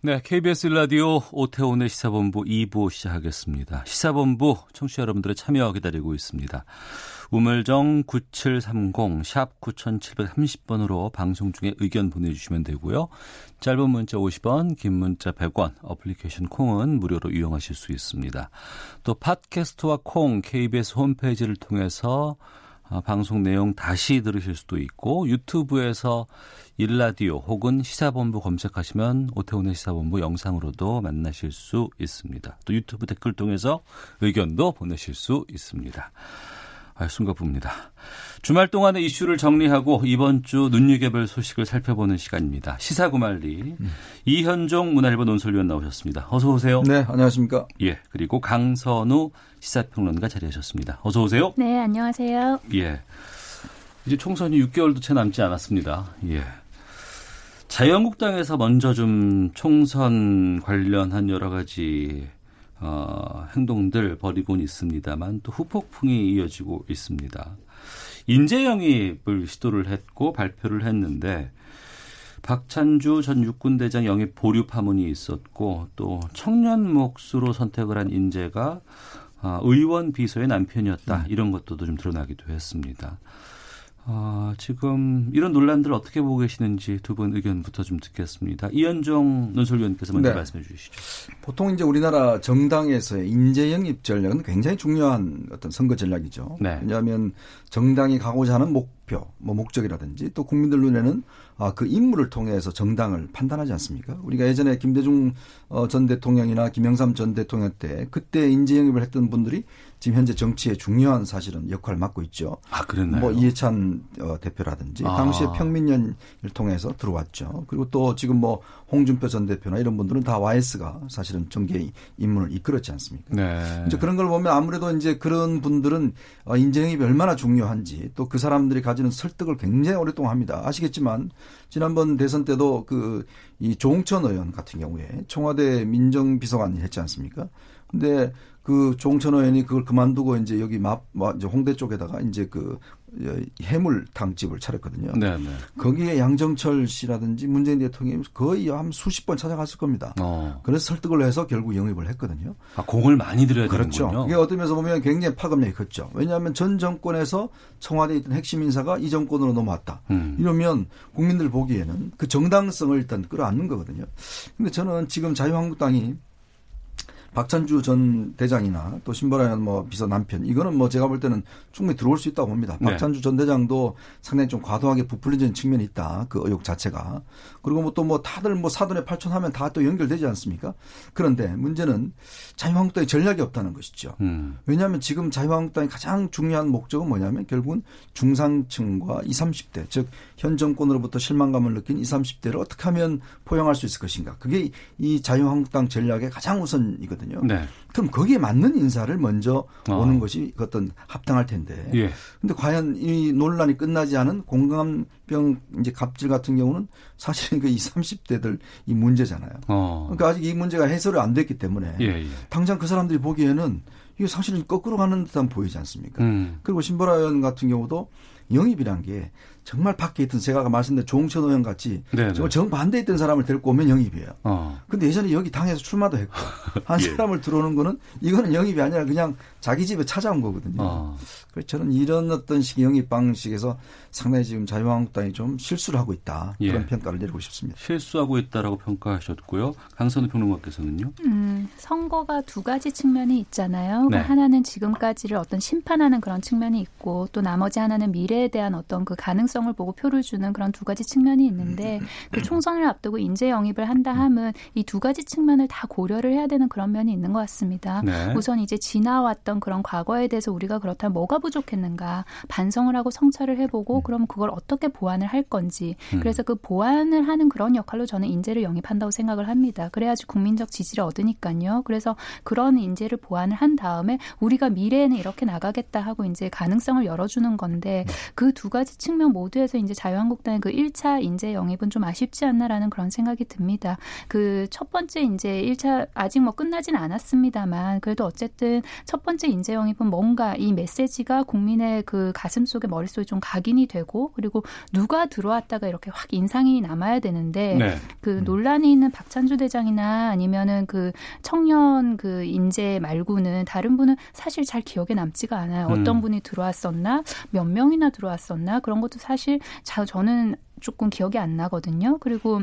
네, KBS 라디오 오태훈의 시사본부 2부 시작하겠습니다. 시사본부 청취자 여러분들의 참여 기다리고 있습니다. 우물정 9730 샵 9730번으로 방송 중에 의견 보내주시면 되고요. 짧은 문자 50원, 긴 문자 100원, 어플리케이션 콩은 무료로 이용하실 수 있습니다. 또 팟캐스트와 콩 KBS 홈페이지를 통해서 아, 방송 내용 다시 들으실 수도 있고 유튜브에서 일라디오 혹은 시사본부 검색하시면 오태훈의 시사본부 영상으로도 만나실 수 있습니다. 또 유튜브 댓글 통해서 의견도 보내실 수 있습니다. 아, 숨가쁩니다. 주말 동안의 이슈를 정리하고 이번 주 눈여겨볼 소식을 살펴보는 시간입니다. 시사구말리 음. 이현종 문화일보 논설위원 나오셨습니다. 어서 오세요. 네, 안녕하십니까. 예, 그리고 강선우 시사평론가 자리하셨습니다. 어서 오세요. 네, 안녕하세요. 예. 이제 총선이 6개월도 채 남지 않았습니다. 예. 자유한국당에서 먼저 좀 총선 관련한 여러 가지 어, 행동들 벌이곤 있습니다만 또 후폭풍이 이어지고 있습니다. 인재 영입을 시도를 했고 발표를 했는데 박찬주 전 육군 대장 영입 보류 파문이 있었고 또 청년 몫으로 선택을 한 인재가 어, 의원 비서의 남편이었다 이런 것도 좀 드러나기도 했습니다. 아, 지금 이런 논란들 어떻게 보고 계시는지 두 분 의견부터 좀 듣겠습니다. 이현종 논설위원께서 먼저 네. 말씀해 주시죠. 보통 이제 우리나라 정당에서의 인재 영입 전략은 굉장히 중요한 어떤 선거 전략이죠. 네. 왜냐하면 정당이 가고자 하는 목표, 뭐 목적이라든지 또 국민들 눈에는 아, 그 인물을 통해서 정당을 판단하지 않습니까? 우리가 예전에 김대중 어, 전 대통령이나 김영삼 전 대통령 때 그때 인재 영입을 했던 분들이 지금 현재 정치에 중요한 사실은 역할을 맡고 있죠. 아, 그랬나요? 뭐 이해찬 어, 대표라든지 아. 당시에 평민연을 통해서 들어왔죠. 그리고 또 지금 뭐 홍준표 전 대표나 이런 분들은 다 YS가 사실은 정계의 인문을 이끌었지 않습니까? 네. 이제 그런 걸 보면 아무래도 이제 그런 분들은 어, 인재영입이 얼마나 중요한지 또 그 사람들이 가지는 설득을 굉장히 오랫동안 합니다. 아시겠지만 지난번 대선 때도 그 이 조홍천 의원 같은 경우에 청와대 민정비서관이 했지 않습니까? 근데 그 조홍천 의원이 그걸 그만두고 이제 여기 마, 이제 홍대 쪽에다가 이제 그 해물탕 집을 차렸거든요. 네, 네. 거기에 양정철 씨라든지 문재인 대통령이 거의 한 수십 번 찾아갔을 겁니다. 어. 그래서 설득을 해서 결국 영입을 했거든요. 아, 공을 많이 들여야 그렇죠. 되는군요. 이게 어떤 면에서 보면 굉장히 파급력이 컸죠. 왜냐하면 전 정권에서 청와대에 있던 핵심 인사가 이 정권으로 넘어왔다. 음. 이러면 국민들 보기에는 그 정당성을 일단 끌어안는 거거든요. 근데 저는 지금 자유한국당이 박찬주 전 대장이나 또 신보라 뭐 비서 남편 이거는 뭐 제가 볼 때는 충분히 들어올 수 있다고 봅니다. 네. 박찬주 전 대장도 상당히 좀 과도하게 부풀려진 측면이 있다. 그 의혹 자체가. 그리고 뭐 또뭐 뭐 다들 뭐 사돈의 팔촌하면 다 또 연결되지 않습니까? 그런데 문제는 자유한국당이 전략이 없다는 것이죠. 음. 왜냐하면 지금 자유한국당이 가장 중요한 목적은 뭐냐면 결국은 중상층과 20, 30대 즉 현 정권으로부터 실망감을 느낀 20, 30대를 어떻게 하면 포용할 수 있을 것인가. 그게 이 자유한국당 전략의 가장 우선이거든요. 거거든요. 네. 그럼 거기에 맞는 인사를 먼저 어. 오는 것이 어떤 합당할 텐데. 예. 근데 과연 이 논란이 끝나지 않은 공감병 이제 갑질 같은 경우는 사실은 그 20, 30대들 이 문제잖아요. 어. 그러니까 아직 이 문제가 해소를 안 됐기 때문에 예, 예. 당장 그 사람들이 보기에는 이게 사실은 거꾸로 가는 듯한 보이지 않습니까? 음. 그리고 신보라 의원 같은 경우도 영입이란 게 정말 밖에 있던 제가 말씀드린 조홍천 의원 같이 네네. 정말 정반대에 있던 사람을 데리고 오면 영입이에요. 어. 근데 예전에 여기 당에서 출마도 했고 한 예. 사람을 들어오는 거는 이거는 영입이 아니라 그냥 자기 집에 찾아온 거거든요. 어. 그래서 저는 이런 어떤 식의 영입 방식에서 상당히 지금 자유한국당이 좀 실수를 하고 있다. 예. 그런 평가를 내리고 싶습니다. 실수하고 있다라고 평가하셨고요. 강선우 평론가께서는요. 음, 선거가 두 가지 측면이 있잖아요. 네. 하나는 지금까지를 어떤 심판하는 그런 측면이 있고 또 나머지 하나는 미래 미래에 대한 어떤 그 가능성을 보고 표를 주는 그런 두 가지 측면이 있는데 그 총선을 앞두고 인재 영입을 한다 함은 이 두 가지 측면을 다 고려를 해야 되는 그런 면이 있는 것 같습니다. 네. 우선 이제 지나왔던 그런 과거에 대해서 우리가 그렇다면 뭐가 부족했는가 반성을 하고 성찰을 해보고 그럼 그걸 어떻게 보완을 할 건지 그래서 그 보완을 하는 그런 역할로 저는 인재를 영입한다고 생각을 합니다. 그래야지 국민적 지지를 얻으니까요. 그래서 그런 인재를 보완을 한 다음에 우리가 미래에는 이렇게 나가겠다 하고 이제 가능성을 열어주는 건데 그 두 가지 측면 모두에서 이제 자유한국당의 그 1차 인재 영입은 좀 아쉽지 않나라는 그런 생각이 듭니다. 그 첫 번째 이제 1차 아직 뭐 끝나진 않았습니다만 그래도 어쨌든 첫 번째 인재 영입은 뭔가 이 메시지가 국민의 그 가슴 속에 머릿속에 좀 각인이 되고 그리고 누가 들어왔다가 이렇게 확 인상이 남아야 되는데 네. 그 논란이 있는 박찬주 대장이나 아니면은 그 청년 그 인재 말고는 다른 분은 사실 잘 기억에 남지가 않아요. 어떤 음. 분이 들어왔었나, 몇 명이나 들어왔었나 그런 것도 사실 자 저는 조금 기억이 안 나거든요. 그리고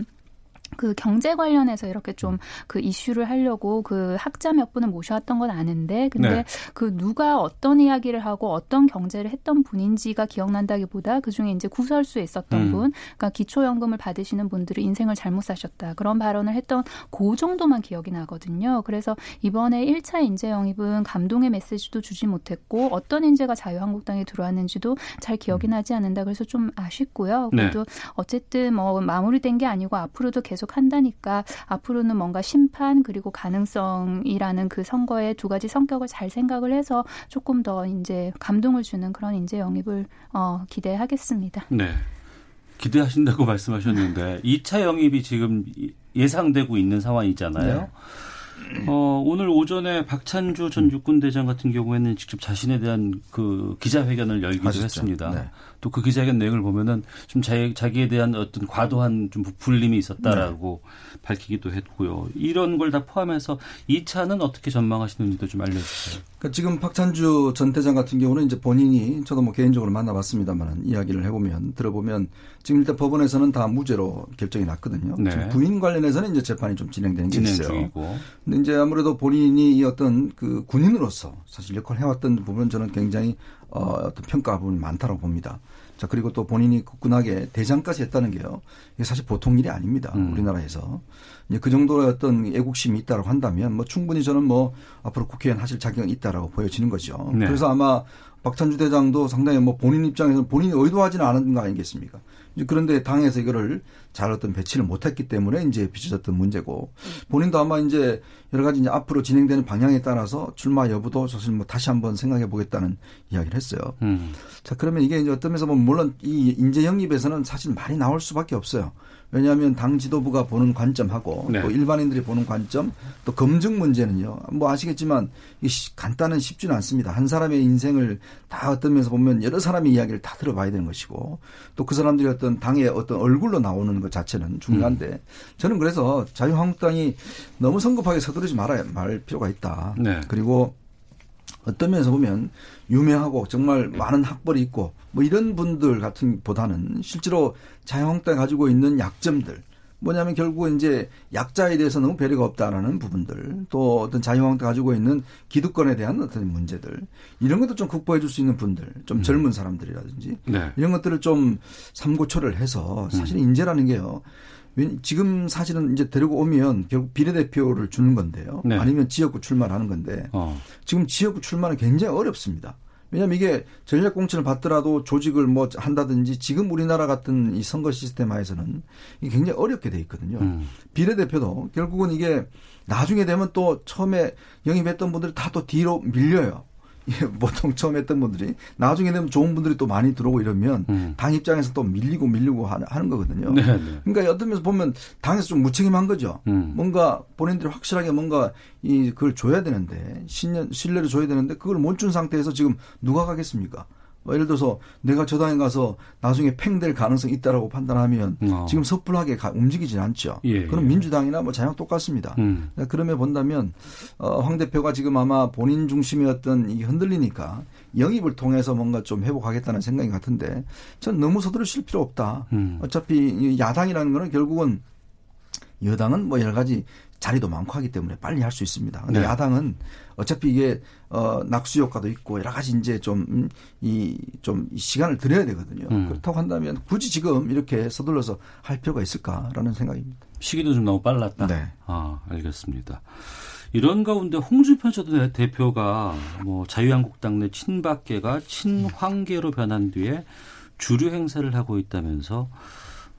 그 경제 관련해서 이렇게 좀 그 이슈를 하려고 그 학자 몇 분을 모셔왔던 건 아는데 근데 네. 그 누가 어떤 이야기를 하고 어떤 경제를 했던 분인지가 기억난다기보다 그 중에 이제 구설수에 있었던 음. 분, 그러니까 기초연금을 받으시는 분들이 인생을 잘못 사셨다 그런 발언을 했던 그 정도만 기억이 나거든요. 그래서 이번에 1차 인재 영입은 감동의 메시지도 주지 못했고 어떤 인재가 자유한국당에 들어왔는지도 잘 기억이 나지 않는다. 그래서 좀 아쉽고요. 네. 그래도 어쨌든 뭐 마무리된 게 아니고 앞으로도 계속 한다니까 앞으로는 뭔가 심판 그리고 가능성이라는 그 선거의 두 가지 성격을 잘 생각을 해서 조금 더 이제 감동을 주는 그런 인재 영입을 어, 기대하겠습니다. 네. 기대하신다고 말씀하셨는데 2차 영입이 지금 예상되고 있는 상황이잖아요. 네. 어, 오늘 오전에 박찬주 전 육군 대장 같은 경우에는 직접 자신에 대한 그 기자회견을 열기도 하셨죠. 했습니다. 네. 또그 기자회견 내용을 보면은 좀 자기, 자기에 대한 어떤 과도한 좀 부풀림이 있었다라고 네. 밝히기도 했고요. 이런 걸 다 포함해서 2차는 어떻게 전망하시는지도 좀 알려주세요. 그러니까 지금 박찬주 전 대장 같은 경우는 이제 본인이 저도 뭐 개인적으로 만나봤습니다만 이야기를 해보면 들어보면 지금 일단 법원에서는 다 무죄로 결정이 났거든요. 네. 지금 부인 관련해서는 이제 재판이 좀 진행되는 게 진행 있어요. 중이고. 근데 이제 아무래도 본인이 이 어떤 그 군인으로서 사실 역할을 해왔던 부분 저는 굉장히 어, 어떤 평가 부분이 많다고 봅니다. 자 그리고 또 본인이 굳건하게 대장까지 했다는 게요. 이게 사실 보통 일이 아닙니다. 음. 우리나라에서 이제 그 정도의 어떤 애국심이 있다라고 한다면 뭐 충분히 저는 뭐 앞으로 국회의원 하실 자격은 있다라고 보여지는 거죠. 네. 그래서 아마 박찬주 대장도 상당히 뭐 본인 입장에서는 본인이 의도하지는 않은 거 아니겠습니까? 그런데 당에서 이거를 잘 어떤 배치를 못했기 때문에 이제 빚어졌던 문제고 본인도 아마 이제 여러 가지 이제 앞으로 진행되는 방향에 따라서 출마 여부도 사실 뭐 다시 한번 생각해 보겠다는 이야기를 했어요. 음. 자 그러면 이게 이제 어떤 면에서 보면 물론 이 인재 영입에서는 사실 많이 나올 수밖에 없어요. 왜냐하면 당 지도부가 보는 관점하고 네. 또 일반인들이 보는 관점 또 검증 문제는요. 뭐 아시겠지만 이 간단한 쉽지는 않습니다. 한 사람의 인생을 다 어떤 면에서 보면 여러 사람의 이야기를 다 들어봐야 되는 것이고 또 그 사람들이 어떤 당의 어떤 얼굴로 나오는 것 자체는 중요한데 음. 저는 그래서 자유한국당이 너무 성급하게 서두르지 말아야 말 필요가 있다. 네. 그리고 어떤 면에서 보면 유명하고 정말 많은 학벌이 있고 뭐 이런 분들 같은 보다는 실제로 자유한국당이 가지고 있는 약점들 뭐냐면 결국 이제 약자에 대해서 너무 배려가 없다라는 부분들 또 어떤 자유한국당 가지고 있는 기득권에 대한 어떤 문제들 이런 것도 좀 극복해 줄 수 있는 분들 좀 젊은 사람들이라든지 네. 이런 것들을 좀 삼고초를 해서 사실 인재라는 게요. 웬- 지금 사실은 이제 데리고 오면 결국 비례대표를 주는 건데요. 네. 아니면 지역구 출마를 하는 건데 어. 지금 지역구 출마는 굉장히 어렵습니다. 왜냐하면 이게 전략 공천을 받더라도 조직을 뭐 한다든지 지금 우리나라 같은 이 선거 시스템 하에서는 굉장히 어렵게 돼 있거든요. 음. 비례대표도 결국은 이게 나중에 되면 또 처음에 영입했던 분들이 다 또 뒤로 밀려요. 예, 보통 처음 했던 분들이 나중에 되면 좋은 분들이 또 많이 들어오고 이러면 음. 당 입장에서 또 밀리고 밀리고 하는, 거거든요. 네, 네. 그러니까 어떤 면에서 보면 당에서 좀 무책임한 거죠. 음. 뭔가 본인들이 확실하게 뭔가 이 그걸 줘야 되는데 신뢰, 신뢰를 줘야 되는데 그걸 못 준 상태에서 지금 누가 가겠습니까? 뭐 예를 들어서 내가 저 당에 가서 나중에 팽될 가능성이 있다라고 판단하면 어. 지금 섣불하게 가, 움직이진 않죠. 예, 그럼 예. 민주당이나 뭐 자유랑 똑같습니다. 음. 그러니까 그러면 본다면 어, 황 대표가 지금 아마 본인 중심의 어떤 이 흔들리니까 영입을 통해서 뭔가 좀 회복하겠다는 생각이 같은데 전 너무 서두르실 필요 없다. 음. 어차피 이 야당이라는 거는 결국은 여당은 뭐 여러 가지 자리도 많고 하기 때문에 빨리 할 수 있습니다. 근데 네. 야당은 어차피 이게 어 낙수 효과도 있고 여러 가지 이제 좀 이 좀 시간을 들여야 되거든요. 음. 그렇다고 한다면 굳이 지금 이렇게 서둘러서 할 필요가 있을까라는 생각입니다. 시기도 좀 너무 빨랐다. 네. 아, 알겠습니다. 이런 가운데 홍준표 전 대표가 뭐 자유한국당 내 친박계가 친황계로 변한 뒤에 주류 행사를 하고 있다면서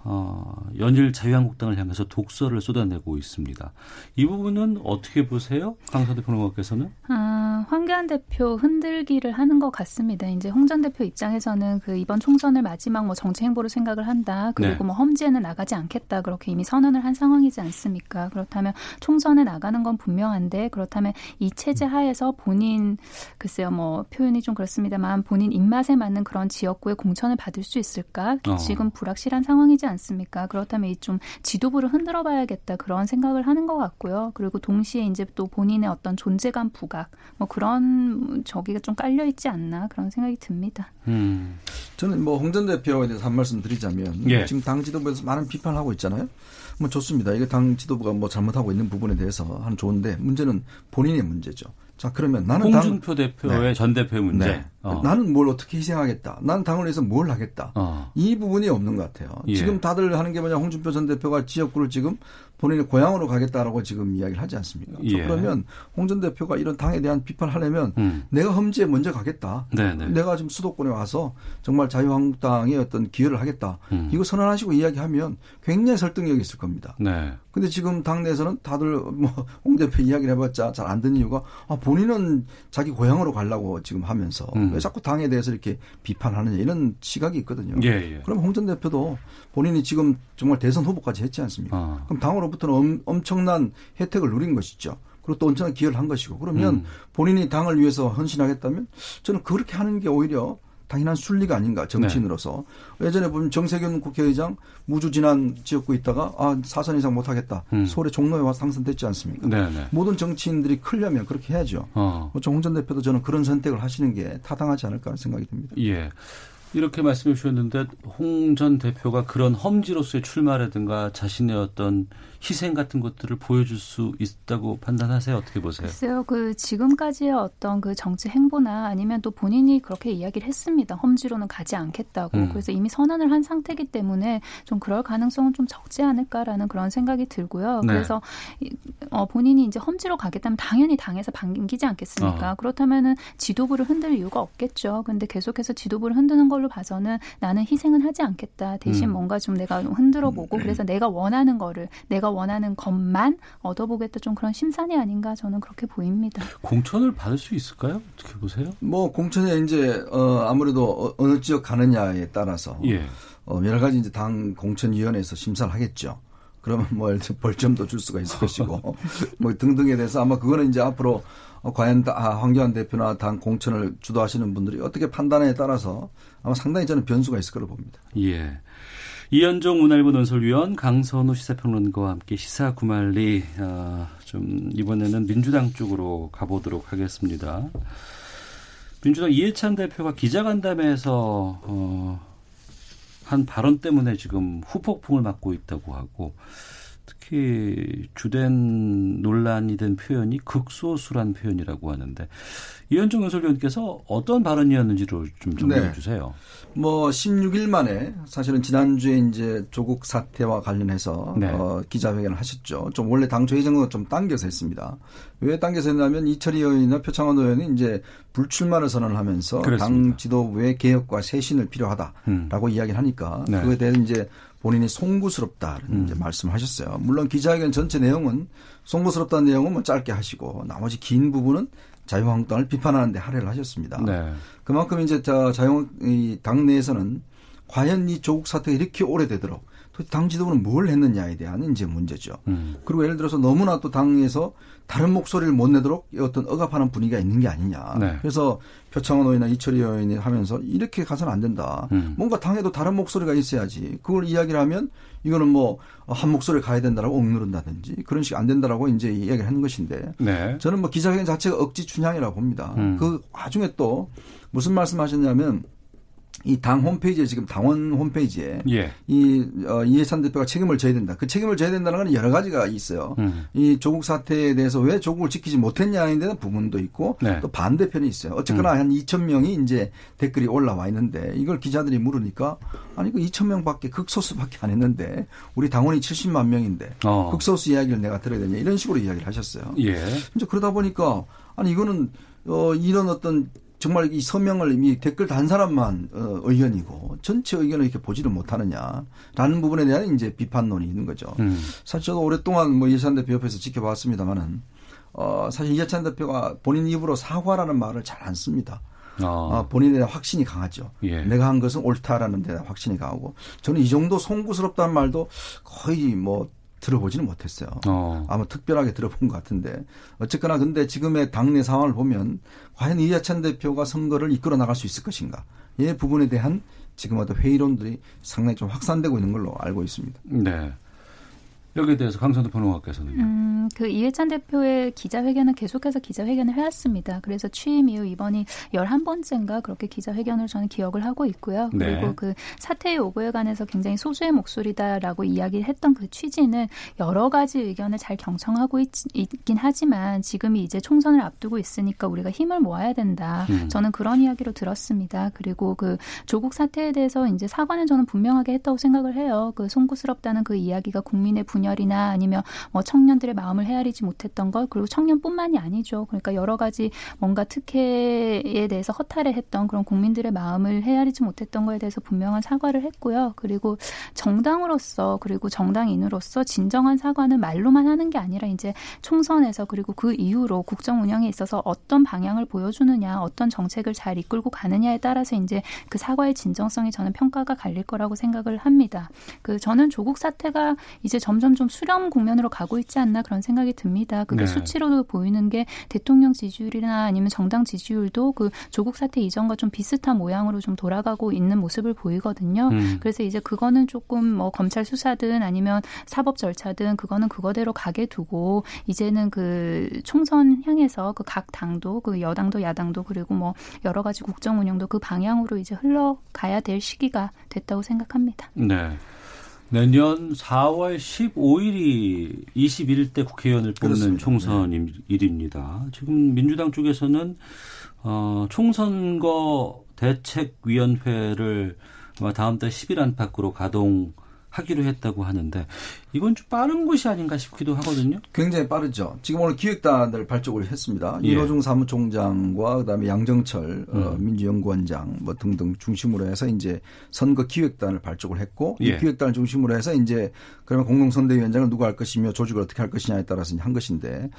어, 연일 자유한국당을 향해서 독서를 쏟아내고 있습니다. 이 부분은 어떻게 보세요? 강서대 평론가께서는? 아, 황교안 대표 흔들기를 하는 것 같습니다. 이제 홍 전 대표 입장에서는 그 이번 총선을 마지막 뭐 정치 행보로 생각을 한다. 그리고 네. 뭐 험지에는 나가지 않겠다. 그렇게 이미 선언을 한 상황이지 않습니까? 그렇다면 총선에 나가는 건 분명한데 그렇다면 이 체제 하에서 본인 글쎄요 뭐 표현이 좀 그렇습니다만 본인 입맛에 맞는 그런 지역구의 공천을 받을 수 있을까? 어. 지금 불확실한 상황이지 않습니까? 그렇다면 이 좀 지도부를 흔들어 봐야겠다 그런 생각을 하는 것 같고요. 그리고 동시에 이제 또 본인의 어떤 존재감 부각 뭐 그런 저기가 좀 깔려 있지 않나 그런 생각이 듭니다. 음, 저는 뭐 홍전 대표에 대해서 한 말씀 드리자면 예. 지금 당 지도부에서 많은 비판을 하고 있잖아요. 뭐 좋습니다. 이게 당 지도부가 뭐 잘못하고 있는 부분에 대해서 하는 좋은데 문제는 본인의 문제죠. 자 그러면 나는 당 홍준표 대표의 네. 전 대표의 문제. 네. 어. 나는 뭘 어떻게 희생하겠다. 나는 당을 위해서 뭘 하겠다. 어. 이 부분이 없는 것 같아요. 예. 지금 다들 하는 게 뭐냐 홍준표 전 대표가 지역구를 지금 본인의 고향으로 가겠다라고 지금 이야기를 하지 않습니까? 자, 예. 그러면 홍 전 대표가 이런 당에 대한 비판을 하려면 음. 내가 험지에 먼저 가겠다. 네네. 내가 지금 수도권에 와서 정말 자유한국당의 어떤 기여를 하겠다. 음. 이거 선언하시고 이야기하면 굉장히 설득력이 있을 겁니다. 네. 근데 지금 당내에서는 다들 뭐홍 대표 이야기를 해봤자 잘 안 듣는 이유가 아, 본인은 자기 고향으로 가려고 지금 하면서 음. 왜 자꾸 당에 대해서 이렇게 비판하느냐 이런 시각이 있거든요. 예, 예. 그럼 홍 전 대표도 본인이 지금 정말 대선 후보까지 했지 않습니까? 어. 그럼 당으로부터는 엄, 엄청난 혜택을 누린 것이죠. 그리고 또 엄청난 기여를 한 것이고 그러면 음. 본인이 당을 위해서 헌신하겠다면 저는 그렇게 하는 게 오히려 당연한 순리가 아닌가 정치인으로서 네. 예전에 보면 정세균 국회의장 무주 지난 지역구 있다가 아 사선 이상 못하겠다 음. 서울의 종로에 와서 당선됐지 않습니까? 네네. 모든 정치인들이 클려면 그렇게 해야죠. 어. 홍전 대표도 저는 그런 선택을 하시는 게 타당하지 않을까 하는 생각이 듭니다. 예. 이렇게 말씀해 주셨는데 홍 전 대표가 그런 험지로서의 출마라든가 자신의 어떤 희생 같은 것들을 보여줄 수 있다고 판단하세요? 어떻게 보세요? 글쎄요, 그 지금까지의 어떤 그 정치 행보나 아니면 또 본인이 그렇게 이야기를 했습니다. 험지로는 가지 않겠다고. 음. 그래서 이미 선언을 한 상태이기 때문에 좀 그럴 가능성은 좀 적지 않을까라는 그런 생각이 들고요. 네. 그래서 이- 어, 본인이 이제 험지로 가겠다면 당연히 당에서 반기지 않겠습니까? 어. 그렇다면은 지도부를 흔들 이유가 없겠죠. 근데 계속해서 지도부를 흔드는 걸로 봐서는 나는 희생은 하지 않겠다. 대신 음. 뭔가 좀 내가 흔들어 보고 그래서 내가 원하는 거를 내가 원하는 것만 얻어보겠다. 좀 그런 심산이 아닌가 저는 그렇게 보입니다. 공천을 받을 수 있을까요? 어떻게 보세요? 뭐 공천에 이제 어 아무래도 어- 어느 지역 가느냐에 따라서 예. 어 여러 가지 이제 당 공천위원회에서 심사를 하겠죠. 그러면 뭐 예를 들어 벌점도 줄 수가 있을 것이고 뭐 등등에 대해서 아마 그거는 이제 앞으로 어, 과연 다- 아, 황교안 대표나 당 공천을 주도하시는 분들이 어떻게 판단에 따라서 아마 상당히 저는 변수가 있을 거로 봅니다. 예. 이현종 문화일보 논설위원 강선우 시사평론가와 함께 시사 구말리 어, 좀 이번에는 민주당 쪽으로 가보도록 하겠습니다. 민주당 이해찬 대표가 기자간담회에서 어, 한 발언 때문에 지금 후폭풍을 맞고 있다고 하고 특히 주된 논란이 된 표현이 극소수란 표현이라고 하는데 이현종 논설위원께서 어떤 발언이었는지를 좀 정리해 네. 주세요. 뭐 16일 만에 사실은 지난주에 이제 조국 사태와 관련해서 네. 어, 기자회견을 하셨죠. 좀 원래 당초 예정은 좀 당겨서 했습니다. 왜 당겨서 했냐면 이철희 의원이나 표창원 의원이 이제 불출마를 선언을 하면서 그렇습니다. 당 지도부의 개혁과 쇄신을 필요하다라고 음. 이야기를 하니까 네. 그거에 대해 이제 본인이 송구스럽다는 음. 이제 말씀하셨어요. 물론 기자회견 전체 내용은 송구스럽다는 내용은 뭐 짧게 하시고 나머지 긴 부분은 자유한국당을 비판하는데 할애를 하셨습니다. 네. 그만큼 이제 자, 자영, 이 당내에서는 과연 이 조국 사태가 이렇게 오래되도록 당 지도부는 뭘 했느냐에 대한 이제 문제죠. 음. 그리고 예를 들어서 너무나 또 당에서 다른 목소리를 못 내도록 어떤 억압하는 분위기가 있는 게 아니냐. 네. 그래서 표창원 의원이나 이철희 의원이 하면서 이렇게 가서는 안 된다. 음. 뭔가 당에도 다른 목소리가 있어야지. 그걸 이야기를 하면 이거는 뭐 한 목소리를 가야 된다라고 억누른다든지 그런 식이 안 된다라고 이제 이야기를 하는 것인데 네. 저는 뭐 기자회견 자체가 억지 춘향이라고 봅니다. 음. 그 와중에 또 무슨 말씀하셨냐면 이 당 홈페이지에 지금 당원 홈페이지에 예. 이 어, 이해찬 대표가 책임을 져야 된다. 그 책임을 져야 된다는 건 여러 가지가 있어요. 음. 이 조국 사태에 대해서 왜 조국을 지키지 못했냐에 대한 부분도 있고 네. 또 반대편이 있어요. 어쨌거나 음. 한 2천 명이 이제 댓글이 올라와 있는데 이걸 기자들이 물으니까 아니 그 2천 명밖에 극소수밖에 안 했는데 우리 당원이 70만 명인데 어. 극소수 이야기를 내가 들어야 되냐 이런 식으로 이야기를 하셨어요. 예. 이제 그러다 보니까 아니 이거는 어 이런 어떤 정말 이 서명을 이미 댓글 단 사람만 어, 의견이고 전체 의견을 이렇게 보지를 못하느냐라는 부분에 대한 이제 비판론이 있는 거죠. 음. 사실 저도 오랫동안 뭐 이해찬 대표 옆에서 지켜봤습니다만은 어 사실 이해찬 대표가 본인 입으로 사과라는 말을 잘 안 씁니다. 어. 아, 본인에 대한 확신이 강하죠. 예. 내가 한 것은 옳다라는 데 대한 확신이 강하고 저는 이 정도 송구스럽다는 말도 거의 뭐 들어보지는 못했어요. 어. 아마 특별하게 들어본 것 같은데 어쨌거나 근데 지금의 당내 상황을 보면 과연 이해찬 대표가 선거를 이끌어 나갈 수 있을 것인가 이 부분에 대한 지금 어떤 회의론들이 상당히 좀 확산되고 있는 걸로 알고 있습니다. 네. 여기에 대해서 강선도 평론가께서는요. 음, 그 이해찬 대표의 기자회견은 계속해서 기자회견을 해왔습니다. 그래서 취임 이후 이번이 11번째인가 그렇게 기자회견을 저는 기억을 하고 있고요. 네. 그리고 그 사태의 오보에 관해서 굉장히 소수의 목소리다라고 이야기를 했던 그 취지는 여러 가지 의견을 잘 경청하고 있, 긴 하지만 지금이 이제 총선을 앞두고 있으니까 우리가 힘을 모아야 된다. 음. 저는 그런 이야기로 들었습니다. 그리고 그 조국 사태에 대해서 이제 사과는 저는 분명하게 했다고 생각을 해요. 그 송구스럽다는 그 이야기가 국민의 분열 이나 아니면 뭐 청년들의 마음을 헤아리지 못했던 것 그리고 청년뿐만이 아니죠. 그러니까 여러 가지 뭔가 특혜에 대해서 허탈해했던 그런 국민들의 마음을 헤아리지 못했던 거에 대해서 분명한 사과를 했고요. 그리고 정당으로서 그리고 정당인으로서 진정한 사과는 말로만 하는 게 아니라 이제 총선에서 그리고 그 이후로 국정 운영에 있어서 어떤 방향을 보여주느냐, 어떤 정책을 잘 이끌고 가느냐에 따라서 이제 그 사과의 진정성이 저는 평가가 갈릴 거라고 생각을 합니다. 그 저는 조국 사태가 이제 점점 좀 수렴 국면으로 가고 있지 않나 그런 생각이 듭니다. 그게 네. 수치로도 보이는 게 대통령 지지율이나 아니면 정당 지지율도 그 조국 사태 이전과 좀 비슷한 모양으로 좀 돌아가고 있는 모습을 보이거든요. 음. 그래서 이제 그거는 조금 뭐 검찰 수사든 아니면 사법 절차든 그거는 그거대로 가게 두고 이제는 그 총선 향해서 그 각 당도 그 여당도 야당도 그리고 뭐 여러 가지 국정 운영도 그 방향으로 이제 흘러가야 될 시기가 됐다고 생각합니다. 네. 내년 4월 15일이 21대 국회의원을 뽑는 그렇습니다. 총선일입니다. 지금 민주당 쪽에서는 어, 총선거 대책위원회를 다음 달 10일 안팎으로 가동 하기로 했다고 하는데 이건 좀 빠른 것이 아닌가 싶기도 하거든요. 굉장히 빠르죠. 지금 오늘 기획단을 발족을 했습니다. 예. 이호중 사무총장과 그다음에 양정철 어, 음. 민주연구원장 뭐 등등 중심으로 해서 이제 선거 기획단을 발족을 했고 예. 이 기획단을 중심으로 해서 이제 그러면 공동선대위원장을 누가 할 것이며 조직을 어떻게 할 것이냐에 따라서 한 것인데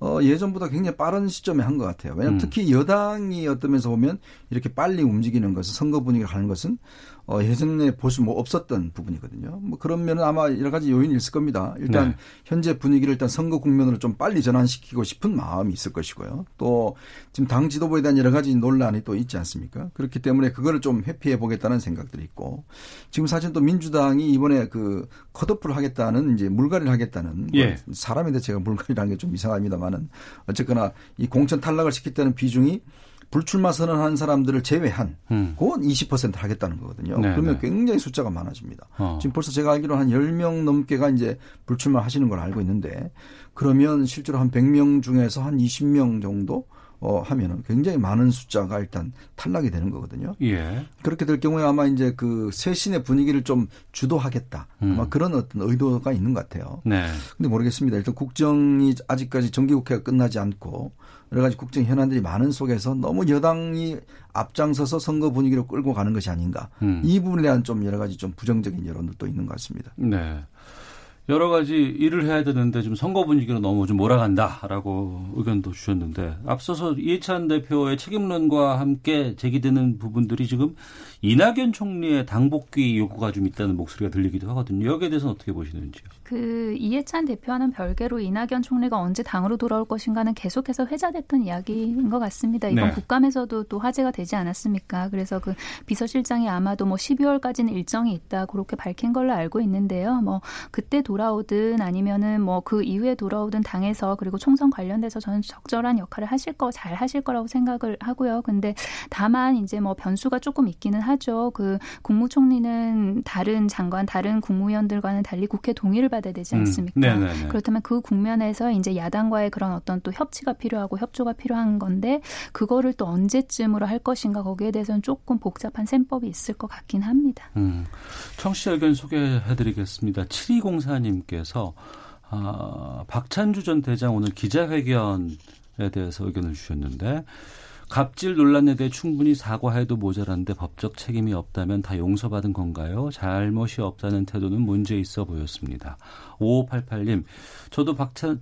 어, 예전보다 굉장히 빠른 시점에 한 것 같아요. 왜냐하면 음. 특히 여당이 어떤 면에서 보면 이렇게 빨리 움직이는 것은 선거 분위기를 하는 것은 어, 예전에 보수 뭐 없었던 부분이거든요. 뭐 그런 면은 아마 여러 가지 요인이 있을 겁니다. 일단 네. 현재 분위기를 일단 선거 국면으로 좀 빨리 전환시키고 싶은 마음이 있을 것이고요. 또 지금 당 지도부에 대한 여러 가지 논란이 또 있지 않습니까? 그렇기 때문에 그거를 좀 회피해 보겠다는 생각들이 있고 지금 사실 또 민주당이 이번에 그 컷오프를 하겠다는 이제 물갈이를 하겠다는 예. 뭐 사람인데 제가 물갈이라는 게 좀 이상합니다만은 어쨌거나 이 공천 탈락을 시켰다는 비중이 불출마 선언한 사람들을 제외한 음. 그건 20% 하겠다는 거거든요. 네, 그러면 네. 굉장히 숫자가 많아집니다. 어. 지금 벌써 제가 알기로 한 10명 넘게가 이제 불출마 하시는 걸 알고 있는데 그러면 실제로 한 100명 중에서 한 20명 정도 어 하면은 굉장히 많은 숫자가 일단 탈락이 되는 거거든요. 예. 그렇게 될 경우에 아마 이제 그 쇄신의 분위기를 좀 주도하겠다. 아마 음. 그런 어떤 의도가 있는 것 같아요. 네. 근데 모르겠습니다. 일단 국정이 아직까지 정기국회가 끝나지 않고 여러 가지 국정 현안들이 많은 속에서 너무 여당이 앞장서서 선거 분위기로 끌고 가는 것이 아닌가. 음. 이 부분에 대한 좀 여러 가지 좀 부정적인 여론도 있는 것 같습니다. 네. 여러 가지 일을 해야 되는데 좀 선거 분위기로 너무 좀 몰아간다라고 의견도 주셨는데 앞서서 이해찬 대표의 책임론과 함께 제기되는 부분들이 지금 이낙연 총리의 당복귀 요구가 좀 있다는 목소리가 들리기도 하거든요. 여기에 대해서는 어떻게 보시는지요? 그 이해찬 대표와는 별개로 이낙연 총리가 언제 당으로 돌아올 것인가는 계속해서 회자됐던 이야기인 것 같습니다. 이번 네. 국감에서도 또 화제가 되지 않았습니까? 그래서 그 비서실장이 아마도 뭐 12월까지는 일정이 있다 그렇게 밝힌 걸로 알고 있는데요. 뭐 그때 돌아오든 아니면은 뭐 그 이후에 돌아오든 당에서 그리고 총선 관련돼서 저는 적절한 역할을 하실 거 잘 하실 거라고 생각을 하고요. 근데 다만 이제 뭐 변수가 조금 있기는 하죠. 그 국무총리는 다른 장관, 다른 국무위원들과는 달리 국회 동의를 받아야 되지 음. 않습니까? 음. 그렇다면 그 국면에서 이제 야당과의 그런 어떤 또 협치가 필요하고 협조가 필요한 건데 그거를 또 언제쯤으로 할 것인가 거기에 대해서는 조금 복잡한 셈법이 있을 것 같긴 합니다. 음. 청취자 의견 소개해드리겠습니다. 7204님께서 아, 박찬주 전 대장 오늘 기자회견에 대해서 의견을 주셨는데 갑질 논란에 대해 충분히 사과해도 모자란데 법적 책임이 없다면 다 용서받은 건가요? 잘못이 없다는 태도는 문제 있어 보였습니다. 5588님, 저도 박찬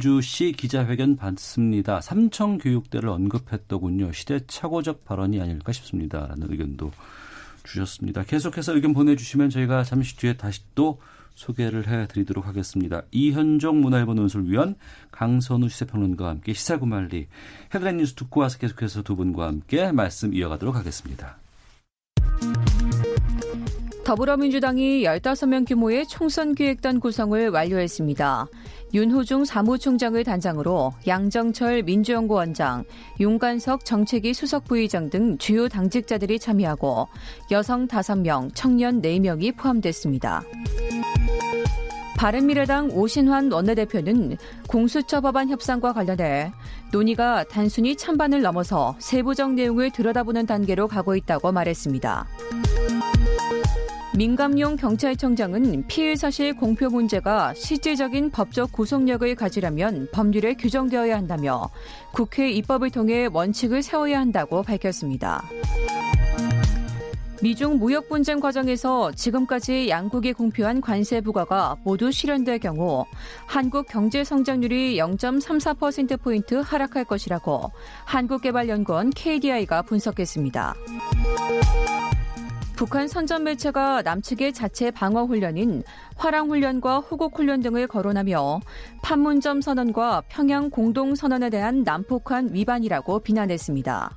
주 씨 기자회견 봤습니다. 삼청 교육대를 언급했더군요. 시대착오적 발언이 아닐까 싶습니다. 라는 의견도 주셨습니다. 계속해서 의견 보내주시면 저희가 잠시 뒤에 다시 또 소개를 해드리도록 하겠습니다. 이현종 문화일보 논술위원, 강선우 시세평론가와 함께 시사구말리 헤드라인 뉴스 듣고 와서 계속해서 두 분과 함께 말씀 이어가도록 하겠습니다. 더불어민주당이 15명 규모의 총선 기획단 구성을 완료했습니다. 윤호중 사무총장을 단장으로 양정철 민주연구원장, 윤관석 정책위 수석부의장 등 주요 당직자들이 참여하고 여성 5명, 청년 4명이 포함됐습니다. 바른미래당 오신환 원내대표는 공수처 법안 협상과 관련해 논의가 단순히 찬반을 넘어서 세부적 내용을 들여다보는 단계로 가고 있다고 말했습니다. 민감용 경찰청장은 피해 사실 공표 문제가 실질적인 법적 구속력을 가지려면 법률에 규정되어야 한다며 국회 입법을 통해 원칙을 세워야 한다고 밝혔습니다. 미중 무역 분쟁 과정에서 지금까지 양국이 공표한 관세 부과가 모두 실현될 경우 한국 경제 성장률이 0.34%포인트 하락할 것이라고 한국개발연구원 KDI가 분석했습니다. 북한 선전 매체가 남측의 자체 방어 훈련인 화랑 훈련과 호국 훈련 등을 거론하며 판문점 선언과 평양 공동 선언에 대한 남북한 위반이라고 비난했습니다.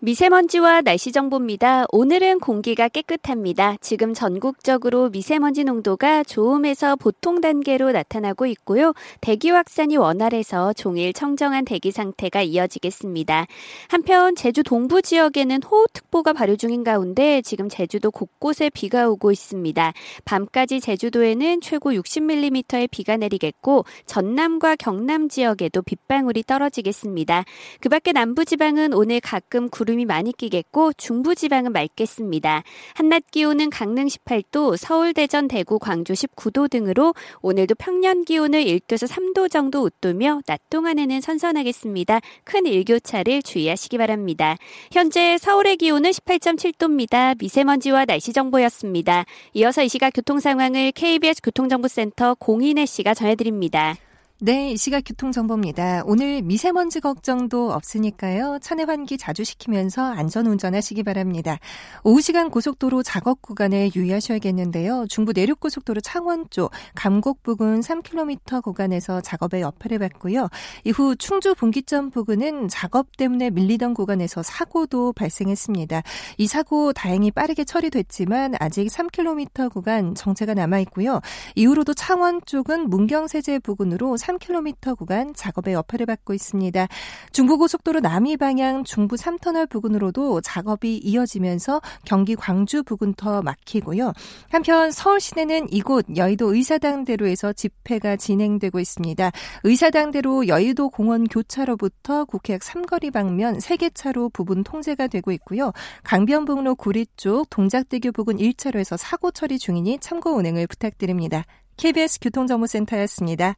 미세먼지와 날씨 정보입니다. 오늘은 공기가 깨끗합니다. 지금 전국적으로 미세먼지 농도가 좋음에서 보통 단계로 나타나고 있고요. 대기 확산이 원활해서 종일 청정한 대기 상태가 이어지겠습니다. 한편 제주 동부 지역에는 호우특보가 발효 중인 가운데 지금 제주도 곳곳에 비가 오고 있습니다. 밤까지 제주도에는 최고 60mm의 비가 내리겠고 전남과 경남 지역에도 빗방울이 떨어지겠습니다. 그 밖에 남부 지방은 오늘 가끔 구름 구름이 많이 끼겠고 중부지방은 맑겠습니다. 한낮 기온은 강릉 18도, 서울, 대전, 대구, 광주 19도 등으로 오늘도 평년 기온을 1도에서 3도 정도 웃도며 낮 동안에는 선선하겠습니다. 큰 일교차를 주의하시기 바랍니다. 현재 서울의 기온은 18.7도입니다. 미세먼지와 날씨 정보였습니다. 이어서 이 시각 교통 상황을 KBS 교통정보센터 공인혜 씨가 전해드립니다. 네, 이 시각 교통정보입니다. 오늘 미세먼지 걱정도 없으니까요. 차내 환기 자주 시키면서 안전 운전하시기 바랍니다. 오후 시간 고속도로 작업 구간에 유의하셔야겠는데요. 중부 내륙고속도로 창원 쪽 감곡 부근 3km 구간에서 작업의 여파를 받고요. 이후 충주 분기점 부근은 작업 때문에 밀리던 구간에서 사고도 발생했습니다. 이 사고 다행히 빠르게 처리됐지만 아직 3km 구간 정체가 남아 있고요. 이후로도 창원 쪽은 문경세제 부근으로 3km 구간 작업의 여파를 받고 있습니다. 중부고속도로 남이 방향 중부 3터널 부근으로도 작업이 이어지면서 경기 광주 부근 터 막히고요. 한편 서울 시내는 이곳 여의도 의사당대로에서 집회가 진행되고 있습니다. 의사당대로 여의도 공원 교차로부터 국회역 삼거리 방면 3개 차로 부분 통제가 되고 있고요. 강변북로 구리 쪽 동작대교 부근 1차로에서 사고 처리 중이니 참고 운행을 부탁드립니다. KBS 교통정보센터였습니다.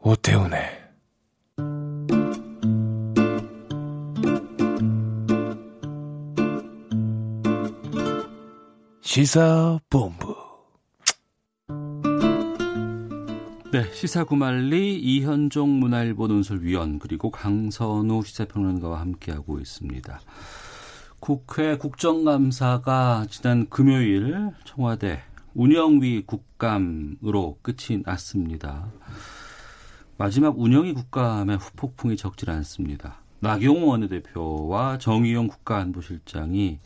오태훈의 시사본부 네, 시사구말리 이현종 문화일보 논술위원 그리고 강선우 시사평론가와 함께하고 있습니다. 국회 국정감사가 지난 금요일 청와대 운영위 국감으로 끝이 났습니다. 마지막 운영위 국감의 후폭풍이 적질 않습니다. 나경원 원내대표와 정의용 국가안보실장이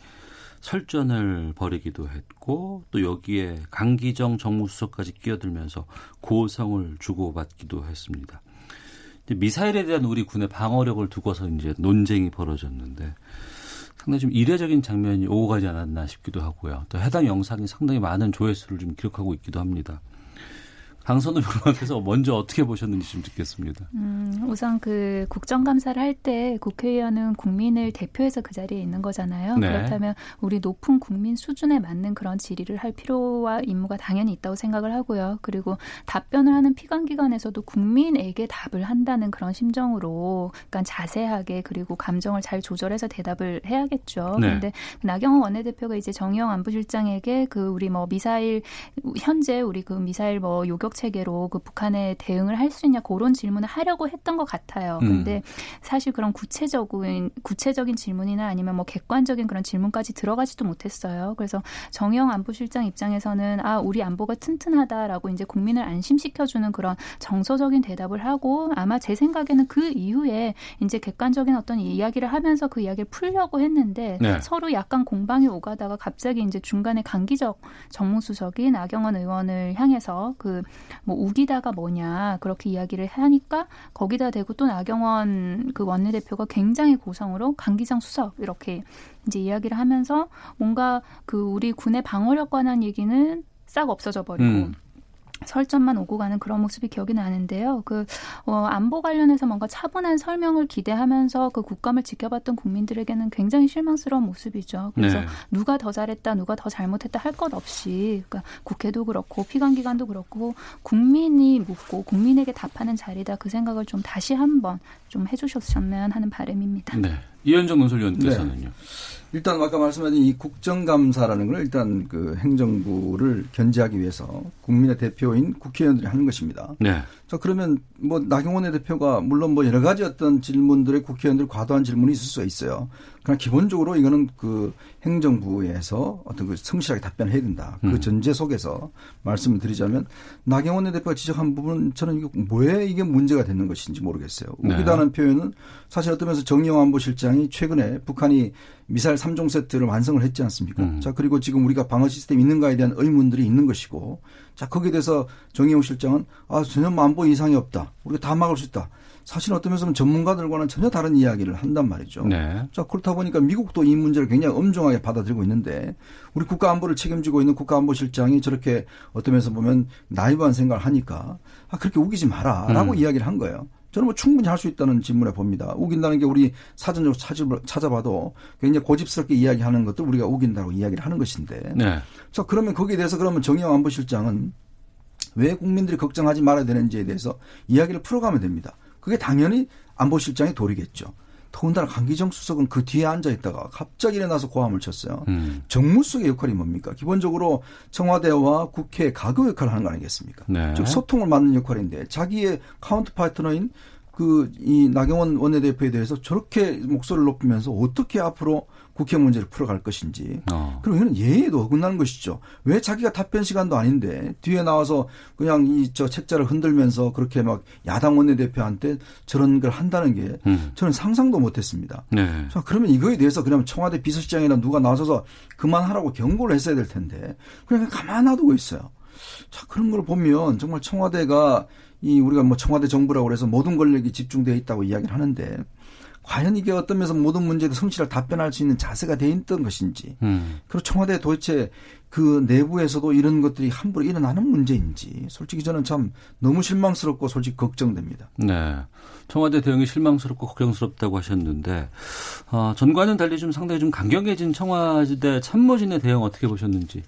설전을 벌이기도 했고 또 여기에 강기정 정무수석까지 끼어들면서 고성을 주고받기도 했습니다. 미사일에 대한 우리 군의 방어력을 두고서 이제 논쟁이 벌어졌는데 상당히 좀 이례적인 장면이 오고 가지 않았나 싶기도 하고요. 또 해당 영상이 상당히 많은 조회수를 좀 기록하고 있기도 합니다. 강선우 변호사께서 먼저 어떻게 보셨는지 좀 듣겠습니다. 음, 우선 그 국정감사를 할 때 국회의원은 국민을 대표해서 그 자리에 있는 거잖아요. 네. 그렇다면 우리 높은 국민 수준에 맞는 그런 질의를 할 필요와 임무가 당연히 있다고 생각을 하고요. 그리고 답변을 하는 피감기관에서도 국민에게 답을 한다는 그런 심정으로 그러니까 자세하게 그리고 감정을 잘 조절해서 대답을 해야겠죠. 네. 그런데 나경원 원내대표가 이제 정의용 안보실장에게 그 우리 뭐 미사일 현재 우리 그 미사일 뭐 요격 체계로 그 북한에 대응을 할 수 있냐 그런 질문을 하려고 했던 것 같아요. 음. 근데 음. 사실 그런 구체적인 구체적인 질문이나 아니면 뭐 객관적인 그런 질문까지 들어가지도 못했어요. 그래서 정영 안보실장 입장에서는 아 우리 안보가 튼튼하다라고 이제 국민을 안심시켜주는 그런 정서적인 대답을 하고 아마 제 생각에는 그 이후에 이제 객관적인 어떤 이야기를 하면서 그 이야기를 풀려고 했는데 네. 서로 약간 공방이 오가다가 갑자기 이제 중간에 강기적 정무수석이 나경원 의원을 향해서 그뭐 우기다가 뭐냐 그렇게 이야기를 하니까 거기다 대고 또 나경원 그 원내대표가 굉장히 고성으로 강기장 수석 이렇게 이제 이야기를 하면서 뭔가 그 우리 군의 방어력 관한 얘기는 싹 없어져 버리고 음. 설전만 오고 가는 그런 모습이 기억이 나는데요. 그 어, 안보 관련해서 뭔가 차분한 설명을 기대하면서 그 국감을 지켜봤던 국민들에게는 굉장히 실망스러운 모습이죠. 그래서 네. 누가 더 잘했다, 누가 더 잘못했다 할 것 없이 그러니까 국회도 그렇고 피감기관도 그렇고 국민이 묻고 국민에게 답하는 자리다 그 생각을 좀 다시 한번 좀 해주셨으면 하는 바람입니다. 네. 이현정 논설위원께서는요. 네. 일단 아까 말씀하신 이 국정감사라는 걸 일단 그 행정부를 견제하기 위해서 국민의 대표인 국회의원들이 하는 것입니다. 네. 자 그러면 뭐 나경원의 대표가 물론 뭐 여러 가지 어떤 질문들의 국회의원들 과도한 질문이 있을 수 있어요. 그러나 기본적으로 이거는 그 행정부에서 어떤 그 성실하게 답변해야 된다. 그 음. 전제 속에서 말씀을 드리자면 나경원의 대표가 지적한 부분 저는 이거 왜 이게 문제가 되는 것인지 모르겠어요. 네. 우기다는 표현은 사실 어떤 면에서 정영 안보실장이 최근에 북한이 미사일 3종 세트를 완성을 했지 않습니까? 음. 자, 그리고 지금 우리가 방어 시스템이 있는가에 대한 의문들이 있는 것이고 자, 거기에 대해서 정의용 실장은 아, 전혀 만보 이상이 없다. 우리가 다 막을 수 있다. 사실 어떤 면에서는 전문가들과는 전혀 다른 이야기를 한단 말이죠. 네. 자, 그렇다 보니까 미국도 이 문제를 굉장히 엄중하게 받아들이고 있는데 우리 국가안보를 책임지고 있는 국가안보실장이 저렇게 어떤 면에서 보면 나이브한 생각을 하니까 아, 그렇게 우기지 마라 라고 음. 이야기를 한 거예요. 저는 뭐 충분히 할 수 있다는 질문에 봅니다. 우긴다는 게 우리 사전적으로 찾아봐도 굉장히 고집스럽게 이야기하는 것도 우리가 우긴다고 이야기를 하는 것인데. 네. 자, 그러면 거기에 대해서 그러면 정영 안보실장은 왜 국민들이 걱정하지 말아야 되는지에 대해서 이야기를 풀어가면 됩니다. 그게 당연히 안보실장의 도리겠죠. 더군다나 강기정 수석은 그 뒤에 앉아 있다가 갑자기 일어나서 고함을 쳤어요. 음. 정무수석의 역할이 뭡니까? 기본적으로 청와대와 국회 가교 역할을 하는 거 아니겠습니까? 네. 즉 소통을 맡는 역할인데 자기의 counter partner인 그 이 나경원 원내대표에 대해서 저렇게 목소리를 높이면서 어떻게 앞으로 국회 문제를 풀어갈 것인지. 어. 그리고 이거는 예의도 어긋나는 것이죠. 왜 자기가 답변 시간도 아닌데 뒤에 나와서 그냥 이 저 책자를 흔들면서 그렇게 막 야당 원내대표한테 저런 걸 한다는 게 음. 저는 상상도 못했습니다. 네. 자 그러면 이거에 대해서 그냥 청와대 비서실장이나 누가 나서서 그만하라고 경고를 했어야 될 텐데 그냥 가만 놔두고 있어요. 자 그런 걸 보면 정말 청와대가 이 우리가 뭐 청와대 정부라고 그래서 모든 권력이 집중되어 있다고 이야기를 하는데 과연 이게 어떤 면에서 모든 문제에 성실하게 답변할 수 있는 자세가 돼 있던 것인지 음. 그리고 청와대 도대체 그 내부에서도 이런 것들이 함부로 일어나는 문제인지 솔직히 저는 참 너무 실망스럽고 솔직히 걱정됩니다. 네. 청와대 대응이 실망스럽고 걱정스럽다고 하셨는데 어, 전과는 달리 좀 상당히 좀 강경해진 청와대 참모진의 대응 어떻게 보셨는지.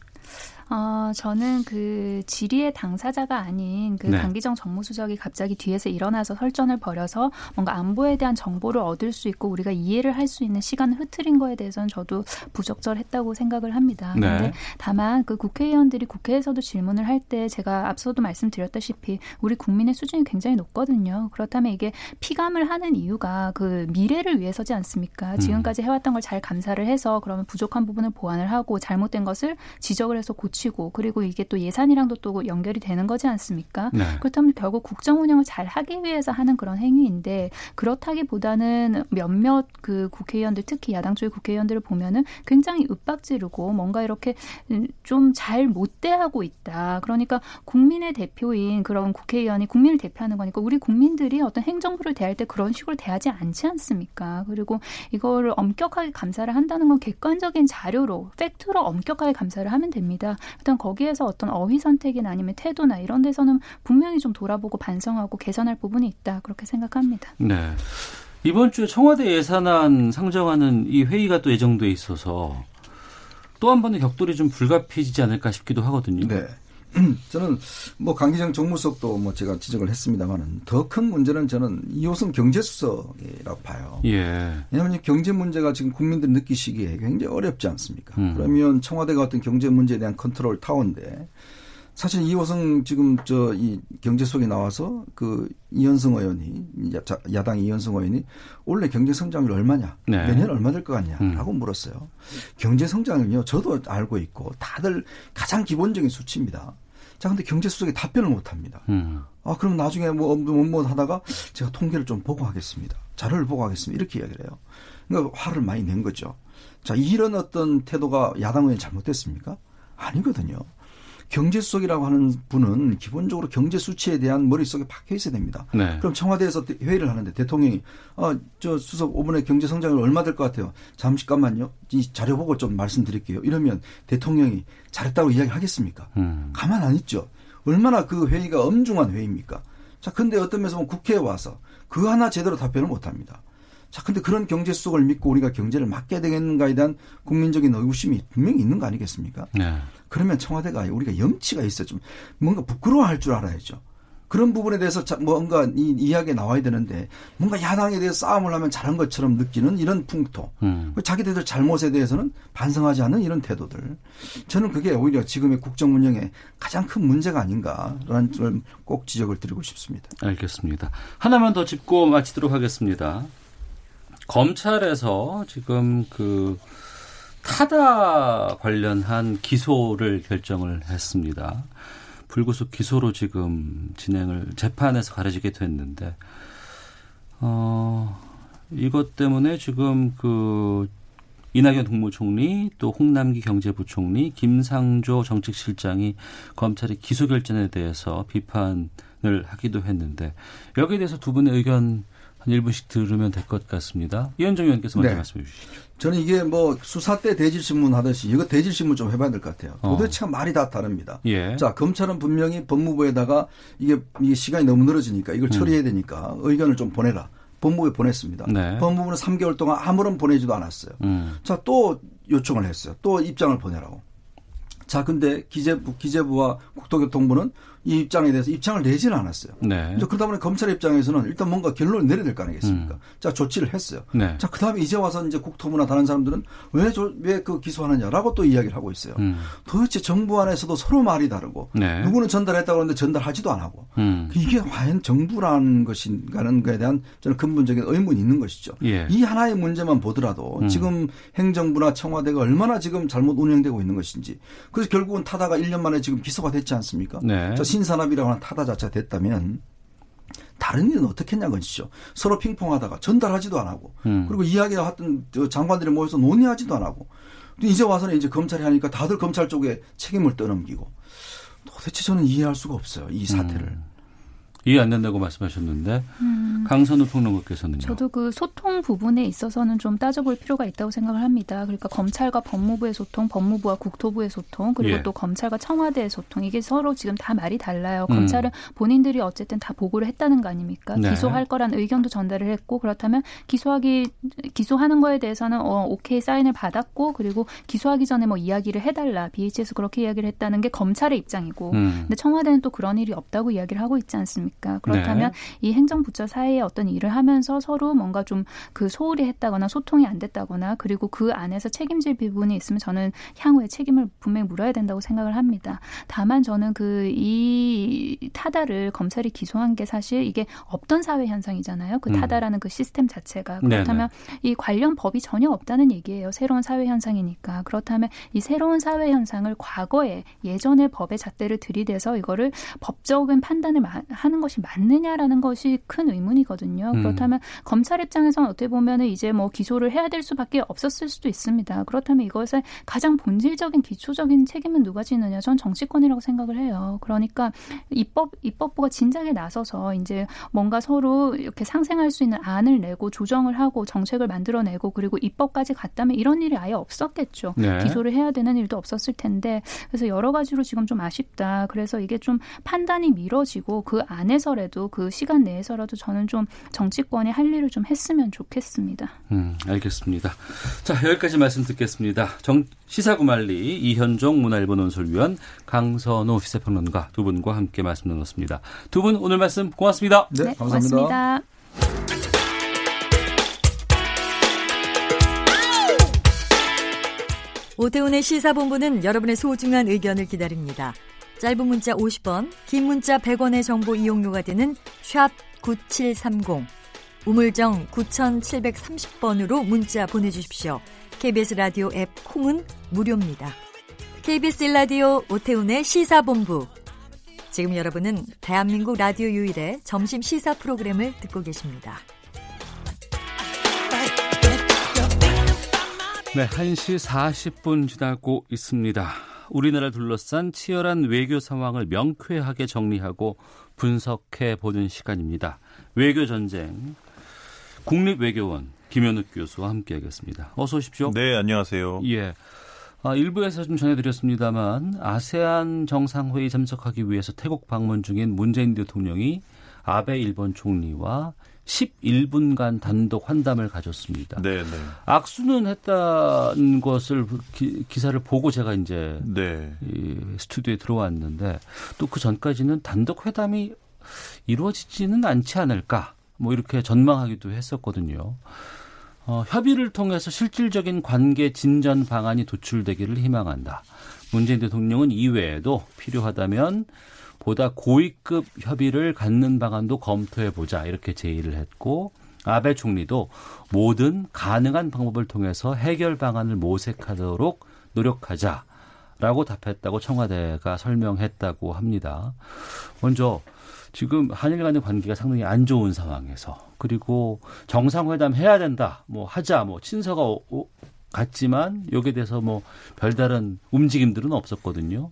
어, 저는 그 질의의 당사자가 아닌 그 네. 강기정 정무수석이 갑자기 뒤에서 일어나서 설전을 벌여서 뭔가 안보에 대한 정보를 얻을 수 있고 우리가 이해를 할 수 있는 시간을 흐트린 거에 대해서는 저도 부적절했다고 생각을 합니다. 네. 근데 다만 그 국회의원들이 국회에서도 질문을 할 때 제가 앞서도 말씀드렸다시피 우리 국민의 수준이 굉장히 높거든요. 그렇다면 이게 피감을 하는 이유가 그 미래를 위해서지 않습니까? 음. 지금까지 해왔던 걸 잘 감사를 해서 그러면 부족한 부분을 보완을 하고 잘못된 것을 지적을 해서 고치 겹 치고 그리고 이게 또 예산이랑도 또 연결이 되는 거지 않습니까? 네. 그렇다면 결국 국정 운영을 잘 하기 위해서 하는 그런 행위인데 그렇다기보다는 몇몇 그 국회의원들 특히 야당 쪽의 국회의원들을 보면은 굉장히 윽박지르고 뭔가 이렇게 좀 잘 못 대하고 있다. 그러니까 국민의 대표인 그런 국회의원이 국민을 대표하는 거니까 우리 국민들이 어떤 행정부를 대할 때 그런 식으로 대하지 않지 않습니까? 그리고 이거를 엄격하게 감사를 한다는 건 객관적인 자료로 팩트로 엄격하게 감사를 하면 됩니다. 일단 거기에서 어떤 어휘 선택이나 아니면 태도나 이런 데서는 분명히 좀 돌아보고 반성하고 개선할 부분이 있다 그렇게 생각합니다. 네. 이번 주에 청와대 예산안 상정하는 이 회의가 또 예정돼 있어서 또 한 번의 격돌이 좀 불가피해지지 않을까 싶기도 하거든요. 네. 저는 뭐 강기정 정무수석도 뭐 제가 지적을 했습니다만은 더 큰 문제는 저는 이호승 경제수석이라고 봐요. 예. 왜냐하면 경제 문제가 지금 국민들이 느끼시기에 굉장히 어렵지 않습니까? 음. 그러면 청와대가 어떤 경제 문제에 대한 컨트롤 타워인데 사실 이호성 지금 저 이 경제수석이 나와서 그 이현승 의원이 야 당 이현승 의원이 올해 경제 성장률 얼마냐 네. 내년 얼마 될 것 같냐라고 음. 물었어요. 경제 성장은요 저도 알고 있고 다들 가장 기본적인 수치입니다. 자 근데 경제 수석이 답변을 못 합니다. 음. 아 그럼 나중에 뭐 뭐 뭐 하다가 제가 통계를 좀 보고 하겠습니다. 자료를 보고 하겠습니다. 이렇게 이야기를 해요. 그러니까 화를 많이 낸 거죠. 자 이런 어떤 태도가 야당 의원이 잘못됐습니까? 아니거든요. 경제 수석이라고 하는 분은 기본적으로 경제 수치에 대한 머릿속에 박혀 있어야 됩니다. 네. 그럼 청와대에서 회의를 하는데 대통령이 아, 저 수석 5분의 경제 성장률 얼마 될 것 같아요. 잠시깐만요. 이 자료 보고 좀 말씀드릴게요. 이러면 대통령이 잘했다고 이야기하겠습니까? 음. 가만 안 있죠. 얼마나 그 회의가 엄중한 회의입니까? 자, 근데 어떤 면에서 보면 국회에 와서 그 하나 제대로 답변을 못 합니다. 자, 근데 그런 경제 수석을 믿고 우리가 경제를 맡게 되겠는가에 대한 국민적인 의구심이 분명히 있는 거 아니겠습니까? 네. 그러면 청와대가 우리가 염치가 있어 좀 뭔가 부끄러워할 줄 알아야죠. 그런 부분에 대해서 뭔가 이 이야기가 나와야 되는데 뭔가 야당에 대해서 싸움을 하면 잘한 것처럼 느끼는 이런 풍토. 음. 자기들 잘못에 대해서는 반성하지 않는 이런 태도들. 저는 그게 오히려 지금의 국정 운영에 가장 큰 문제가 아닌가라는 걸꼭 지적을 드리고 싶습니다. 알겠습니다. 하나만 더 짚고 마치도록 하겠습니다. 검찰에서 지금 그 타다 관련한 기소를 결정을 했습니다. 불구속 기소로 지금 진행을 재판에서 가려지게 됐는데 어 이것 때문에 지금 그 이낙연 국무총리 또 홍남기 경제부총리 김상조 정책실장이 검찰의 기소 결정에 대해서 비판을 하기도 했는데 여기에 대해서 두 분의 의견 한 1분씩 들으면 될 것 같습니다. 이현정 의원께서 먼저 네. 말씀해 주시죠. 저는 이게 뭐 수사 때 대질신문 하듯이 이거 대질신문 좀 해봐야 될 것 같아요. 도대체 어. 말이 다 다릅니다. 예. 자, 검찰은 분명히 법무부에다가 이게, 이게 시간이 너무 늘어지니까 이걸 처리해야 되니까 음. 의견을 좀 보내라. 법무부에 보냈습니다. 네. 법무부는 3개월 동안 아무런 보내지도 않았어요. 음. 자, 또 요청을 했어요. 또 입장을 보내라고. 자, 근데 기재부, 기재부와 국토교통부는 이 입장에 대해서 입장을 내지는 않았어요. 네. 그러다 보니 검찰 입장에서는 일단 뭔가 결론을 내려야 될 거 아니겠습니까? 음. 자, 조치를 했어요. 네. 자, 그 다음에 이제 와서 이제 국토부나 다른 사람들은 왜, 왜 그 기소하느냐라고 또 이야기를 하고 있어요. 음. 도대체 정부 안에서도 서로 말이 다르고 네. 누구는 전달했다고 하는데 전달하지도 안 하고 음. 이게 과연 정부라는 것인가는 것에 대한 저는 근본적인 의문이 있는 것이죠. 예. 이 하나의 문제만 보더라도 음. 지금 행정부나 청와대가 얼마나 지금 잘못 운영되고 있는 것인지 그래서 결국은 타다가 1년 만에 지금 기소가 됐지 않습니까? 네. 자, 신산업이라고 하는 타다 자체가 됐다면 다른 일은 어떻게 했냐 것이죠. 서로 핑퐁하다가 전달하지도 안 하고 음. 그리고 이야기가 하던 장관들이 모여서 논의하지도 안 하고 이제 와서는 이제 검찰이 하니까 다들 검찰 쪽에 책임을 떠넘기고 도대체 저는 이해할 수가 없어요. 이 사태를. 음. 이해 안 된다고 말씀하셨는데 음. 강선우 평론가께서는요. 저도 그 소통 부분에 있어서는 좀 따져볼 필요가 있다고 생각을 합니다. 그러니까 검찰과 법무부의 소통, 법무부와 국토부의 소통, 그리고 예. 또 검찰과 청와대의 소통 이게 서로 지금 다 말이 달라요. 음. 검찰은 본인들이 어쨌든 다 보고를 했다는 거 아닙니까? 네. 기소할 거란 의견도 전달을 했고 그렇다면 기소하기 기소하는 거에 대해서는 어, 오케이 사인을 받았고 그리고 기소하기 전에 뭐 이야기를 해달라 BHS 그렇게 이야기를 했다는 게 검찰의 입장이고 음. 근데 청와대는 또 그런 일이 없다고 이야기를 하고 있지 않습니까? 않습니까? 그렇다면 네. 이 행정부처 사이에 어떤 일을 하면서 서로 뭔가 좀 그 소홀히 했다거나 소통이 안 됐다거나 그리고 그 안에서 책임질 부분이 있으면 저는 향후에 책임을 분명히 물어야 된다고 생각을 합니다. 다만 저는 그 이 타다를 검찰이 기소한 게 사실 이게 없던 사회 현상이잖아요. 그 음. 타다라는 그 시스템 자체가 그렇다면 네네. 이 관련 법이 전혀 없다는 얘기예요. 새로운 사회 현상이니까 그렇다면 이 새로운 사회 현상을 과거에 예전의 법의 잣대를 들이대서 이거를 법적인 판단을 하는 것이 맞느냐라는 것이 큰 의문이거든요. 음. 그렇다면 검찰 입장에서는 어떻게 보면은 이제 뭐 기소를 해야 될 수밖에 없었을 수도 있습니다. 그렇다면 이것의 가장 본질적인 기초적인 책임은 누가 지느냐? 전 정치권이라고 생각을 해요. 그러니까 입법 입법부가 진작에 나서서 이제 뭔가 서로 이렇게 상생할 수 있는 안을 내고 조정을 하고 정책을 만들어내고 그리고 입법까지 갔다면 이런 일이 아예 없었겠죠. 네. 기소를 해야 되는 일도 없었을 텐데 그래서 여러 가지로 지금 좀 아쉽다. 그래서 이게 좀 판단이 미뤄지고 그 안 에서라도 그 시간 내에서라도 저는 좀 정치권이 할 일을 좀 했으면 좋겠습니다. 음, 알겠습니다. 자, 여기까지 말씀 듣겠습니다. 정, 시사구말리 이현종 문화일보 논설위원 강선호 시사평론가 두 분과 함께 말씀 나눴습니다. 두 분 오늘 말씀 고맙습니다. 네, 네 감사합니다. 고맙습니다. 오태훈의 시사본부는 여러분의 소중한 의견을 기다립니다. 짧은 문자 50원, 긴 문자 100원의 정보 이용료가 되는 샵 9730, 우물정 9730번으로 문자 보내주십시오. KBS 라디오 앱 콩은 무료입니다. KBS 라디오 오태훈의 시사본부. 지금 여러분은 대한민국 라디오 유일의 점심 시사 프로그램을 듣고 계십니다. 네, 1시 40분 지나고 있습니다. 우리나라를 둘러싼 치열한 외교 상황을 명쾌하게 정리하고 분석해 보는 시간입니다. 외교 전쟁 국립외교원 김현욱 교수와 함께하겠습니다. 어서 오십시오. 네, 안녕하세요. 예. 아, 일부에서 좀 전해드렸습니다만 아세안 정상회의 참석하기 위해서 태국 방문 중인 문재인 대통령이 아베 일본 총리와 11분간 단독 환담을 가졌습니다. 네, 네. 악수는 했다는 것을 기, 사를 보고 제가 이제 네. 이 스튜디오에 들어왔는데 또 그 전까지는 단독 회담이 이루어지지는 않지 않을까 뭐 이렇게 전망하기도 했었거든요. 어, 협의를 통해서 실질적인 관계 진전 방안이 도출되기를 희망한다. 문재인 대통령은 이외에도 필요하다면 보다 고위급 협의를 갖는 방안도 검토해 보자 이렇게 제의를 했고 아베 총리도 모든 가능한 방법을 통해서 해결 방안을 모색하도록 노력하자라고 답했다고 청와대가 설명했다고 합니다. 먼저 지금 한일 간의 관계가 상당히 안 좋은 상황에서 그리고 정상회담 해야 된다, 뭐 하자, 뭐 친서가 갔지만 여기에 대해서 뭐 별다른 움직임들은 없었거든요.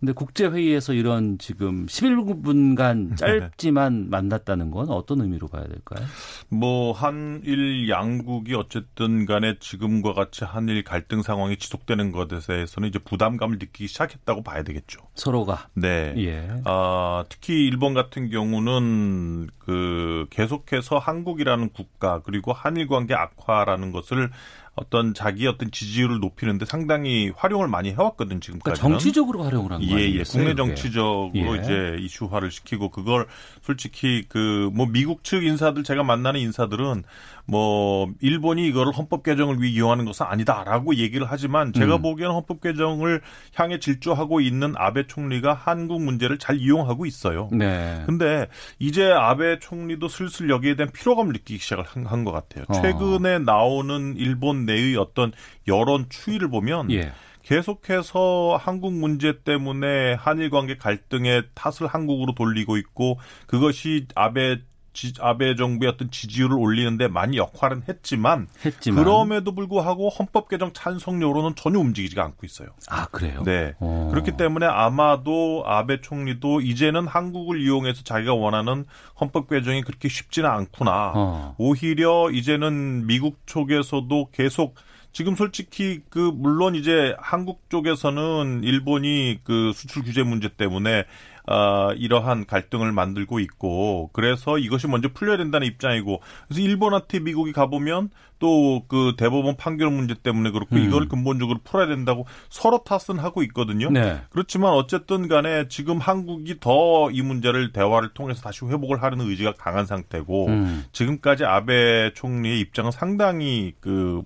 근데 국제회의에서 이런 지금 11분간 짧지만 만났다는 건 어떤 의미로 봐야 될까요? 뭐, 한일 양국이 어쨌든 간에 지금과 같이 한일 갈등 상황이 지속되는 것에 대해서는 이제 부담감을 느끼기 시작했다고 봐야 되겠죠. 서로가. 네. 예. 아, 특히 일본 같은 경우는 그 계속해서 한국이라는 국가 그리고 한일 관계 악화라는 것을 어떤 자기 어떤 지지율을 높이는데 상당히 활용을 많이 해왔거든 지금까지. 그러니까 정치적으로 활용을 한 거예요. 예, 예. 국내 정치적으로 예. 이제 이슈화를 시키고 그걸 솔직히 그 뭐 미국 측 인사들 제가 만나는 인사들은 뭐 일본이 이거를 헌법 개정을 위해 이용하는 것은 아니다라고 얘기를 하지만 제가 음. 보기에는 헌법 개정을 향해 질주하고 있는 아베 총리가 한국 문제를 잘 이용하고 있어요. 네. 근데 이제 아베 총리도 슬슬 여기에 대한 피로감을 느끼기 시작을 한것 같아요. 어. 최근에 나오는 일본 내의 어떤 여론 추이를 보면 예. 계속해서 한국 문제 때문에 한일 관계 갈등의 탓을 한국으로 돌리고 있고 그것이 아베 지, 아베 정부의 어떤 지지율을 올리는데 많이 역할은 했지만, 했지만, 그럼에도 불구하고 헌법 개정 찬성료로는 전혀 움직이지가 않고 있어요. 아 그래요? 네. 오. 어. 그렇기 때문에 아마도 아베 총리도 이제는 한국을 이용해서 자기가 원하는 헌법 개정이 그렇게 쉽지는 않구나. 어. 오히려 이제는 미국 쪽에서도 계속 지금 솔직히 그 물론 이제 한국 쪽에서는 일본이 그 수출 규제 문제 때문에 어, 이러한 갈등을 만들고 있고 그래서 이것이 먼저 풀려야 된다는 입장이고 그래서 일본한테 미국이 가보면 또 그 대법원 판결 문제 때문에 그렇고 음. 이걸 근본적으로 풀어야 된다고 서로 탓은 하고 있거든요. 네. 그렇지만 어쨌든 간에 지금 한국이 더 이 문제를 대화를 통해서 다시 회복을 하려는 의지가 강한 상태고 음. 지금까지 아베 총리의 입장은 상당히 그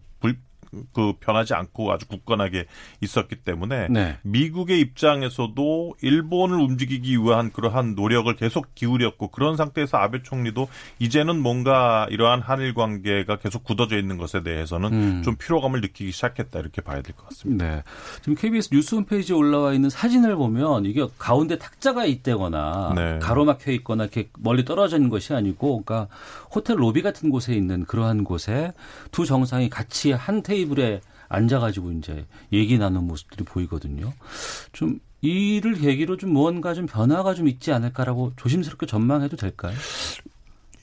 그 변하지 않고 아주 굳건하게 있었기 때문에 네. 미국의 입장에서도 일본을 움직이기 위한 그러한 노력을 계속 기울였고 그런 상태에서 아베 총리도 이제는 뭔가 이러한 한일 관계가 계속 굳어져 있는 것에 대해서는 음. 좀 피로감을 느끼기 시작했다 이렇게 봐야 될 것 같습니다. 네. 지금 KBS 뉴스 홈페이지에 올라와 있는 사진을 보면 이게 가운데 탁자가 있다거나 네. 가로막혀 있거나 이렇게 멀리 떨어져 있는 것이 아니고 그러니까 호텔 로비 같은 곳에 있는 그러한 곳에 두 정상이 같이 한 테이블 테이블에 앉아가지고 이제 얘기 나눈 모습들이 보이거든요. 좀 이를 계기로 좀 무언가 좀 변화가 좀 있지 않을까라고 조심스럽게 전망해도 될까요?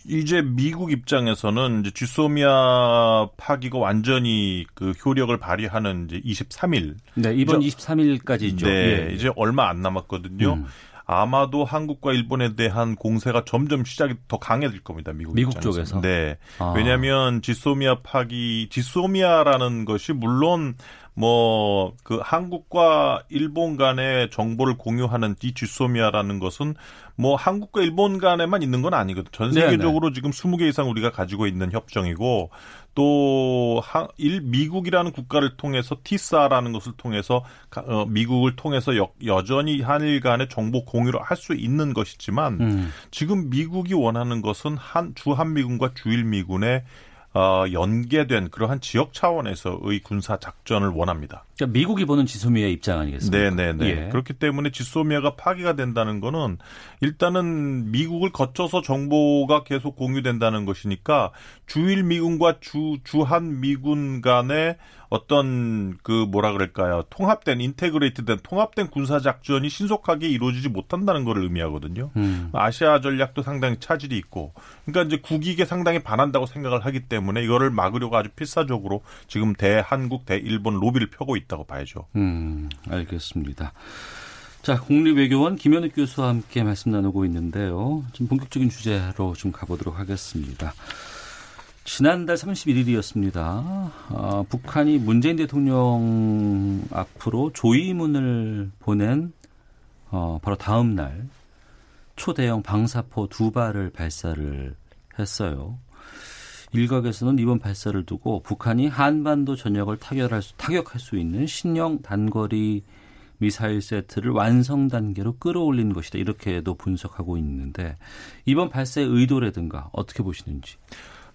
이제 미국 입장에서는 이제 쥐소미아 파기가 완전히 그 효력을 발휘하는 이제 23일. 네, 이번 23일까지죠. 네, 예. 이제 얼마 안 남았거든요. 음. 아마도 한국과 일본에 대한 공세가 점점 시작이 더 강해질 겁니다. 미국, 미국 쪽에서. 네. 아. 왜냐하면 지소미아 파기, 지소미아라는 것이 물론 뭐 그 한국과 일본 간의 정보를 공유하는 이 지소미아라는 것은 뭐 한국과 일본 간에만 있는 건 아니거든. 전 세계적으로 네네. 지금 20개 이상 우리가 가지고 있는 협정이고 또 한, 일, 미국이라는 국가를 통해서 티사라는 것을 통해서 어, 미국을 통해서 여, 여전히 한일 간의 정보 공유를 할 수 있는 것이지만 음. 지금 미국이 원하는 것은 한 주한미군과 주일미군의 어, 연계된 그러한 지역 차원에서의 군사 작전을 원합니다. 그러니까 미국이 보는 지소미아의 입장 아니겠습니까? 네네네. 예. 그렇기 때문에 지소미아가 파기가 된다는 거는 일단은 미국을 거쳐서 정보가 계속 공유된다는 것이니까 주일 미군과 주 주한 미군 간의 어떤 그 뭐라 그럴까요? 통합된 인테그레이트된 통합된 군사 작전이 신속하게 이루어지지 못한다는 것을 의미하거든요. 음. 아시아 전략도 상당히 차질이 있고, 그러니까 이제 국익에 상당히 반한다고 생각을 하기 때문에 이거를 막으려고 아주 필사적으로 지금 대 한국 대 일본 로비를 펴고 있다고 봐야죠. 음, 알겠습니다. 자, 국립외교원 김현욱 교수와 함께 말씀 나누고 있는데요. 좀 본격적인 주제로 좀 가보도록 하겠습니다. 지난달 31일이었습니다. 어, 북한이 문재인 대통령 앞으로 조의문을 보낸 어, 바로 다음 날 초대형 방사포 두 발을 발사를 했어요. 일각에서는 이번 발사를 두고 북한이 한반도 전역을 타격할 수, 타격할 수 있는 신형 단거리 미사일 세트를 완성 단계로 끌어올리는 것이다. 이렇게도 분석하고 있는데 이번 발사의 의도라든가 어떻게 보시는지.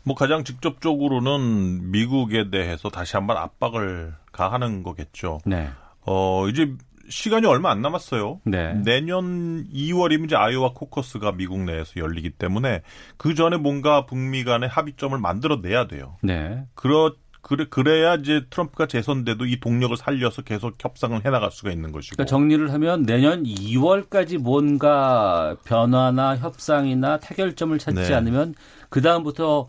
뭐 가장 직접적으로는 미국에 대해서 다시 한번 압박을 가하는 거겠죠. 네. 어, 이제 시간이 얼마 안 남았어요. 네. 내년 2월이면 이제 아이오와 코커스가 미국 내에서 열리기 때문에 그 전에 뭔가 북미 간의 합의점을 만들어내야 돼요. 네. 그렇 그래 그래야 이제 트럼프가 재선돼도 이 동력을 살려서 계속 협상을 해나갈 수가 있는 것이고. 그러니까 정리를 하면 내년 2월까지 뭔가 변화나 협상이나 타결점을 찾지 네. 않으면 그 다음부터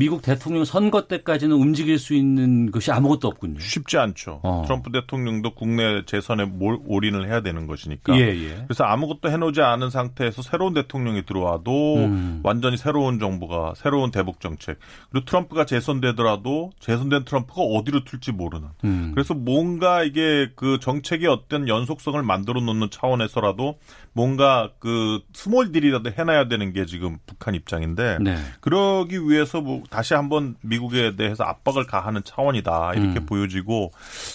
미국 대통령 선거 때까지는 움직일 수 있는 것이 아무것도 없군요. 쉽지 않죠. 어. 트럼프 대통령도 국내 재선에 몰, 올인을 해야 되는 것이니까. 예, 예. 그래서 아무것도 해놓지 않은 상태에서 새로운 대통령이 들어와도 음. 완전히 새로운 정부가 새로운 대북 정책 그리고 트럼프가 재선되더라도 재선된 트럼프가 어디로 튈지 모르는. 음. 그래서 뭔가 이게 그 정책의 어떤 연속성을 만들어 놓는 차원에서라도 뭔가 그 small deal이라도 해놔야 되는 게 지금 북한 입장인데 네. 그러기 위해서 뭐 다시 한번 미국에 대해서 압박을 가하는 차원이다 이렇게 음. 보여지고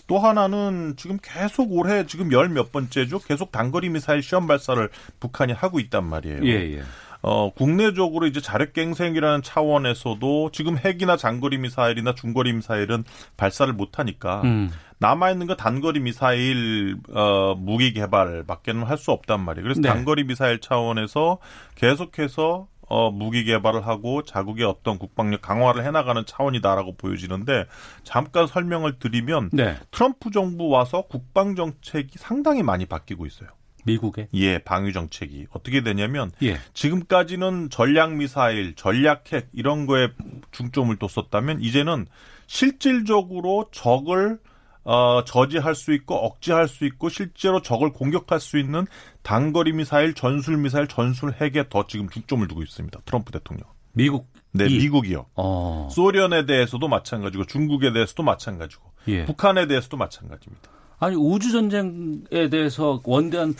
또 하나는 지금 계속 올해 지금 열 몇 번째죠 계속 단거리 미사일 시험 발사를 북한이 하고 있단 말이에요. 예, 예. 어, 국내적으로 이제 자력갱생이라는 차원에서도 지금 핵이나 장거리 미사일이나 중거리 미사일은 발사를 못하니까 음. 남아있는 거 단거리 미사일 어, 무기 개발밖에는 할 수 없단 말이에요. 그래서 네. 단거리 미사일 차원에서 계속해서 어, 무기 개발을 하고 자국의 어떤 국방력 강화를 해나가는 차원이다라고 보여지는데 잠깐 설명을 드리면 네. 트럼프 정부 와서 국방 정책이 상당히 많이 바뀌고 있어요. 미국의 예 방위 정책이 어떻게 되냐면 예. 지금까지는 전략 미사일, 전략 핵 이런 거에 중점을 뒀었다면 이제는 실질적으로 적을 어, 저지할 수 있고 억제할 수 있고 실제로 적을 공격할 수 있는 단거리 미사일, 전술 미사일, 전술 핵에 더 지금 중점을 두고 있습니다. 트럼프 대통령. 미국 네, 이. 미국이요. 어. 소련에 대해서도 마찬가지고 중국에 대해서도 마찬가지고 예. 북한에 대해서도 마찬가지입니다. 아니 우주 전쟁에 대해서 원대한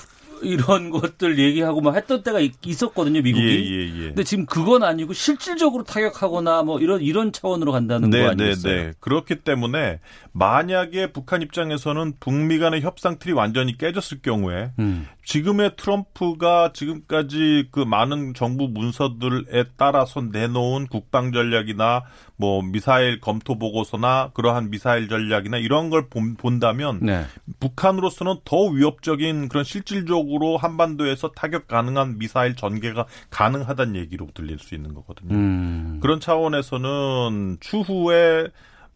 이런 것들 얘기하고 막 했던 때가 있- 있었거든요, 미국이. 예, 예, 예. 근데 지금 그건 아니고 실질적으로 타격하거나 뭐 이런 이런 차원으로 간다는 거 아니겠어요? 그렇기 때문에 만약에 북한 입장에서는 북미 간의 협상 틀이 완전히 깨졌을 경우에 음. 지금의 트럼프가 지금까지 그 많은 정부 문서들에 따라서 내놓은 국방 전략이나 뭐 미사일 검토 보고서나 그러한 미사일 전략이나 이런 걸 본- 본다면 네. 북한으로서는 더 위협적인 그런 실질적으로 한반도에서 타격 가능한 미사일 전개가 가능하다는 얘기로 들릴 수 있는 거거든요. 음. 그런 차원에서는 추후에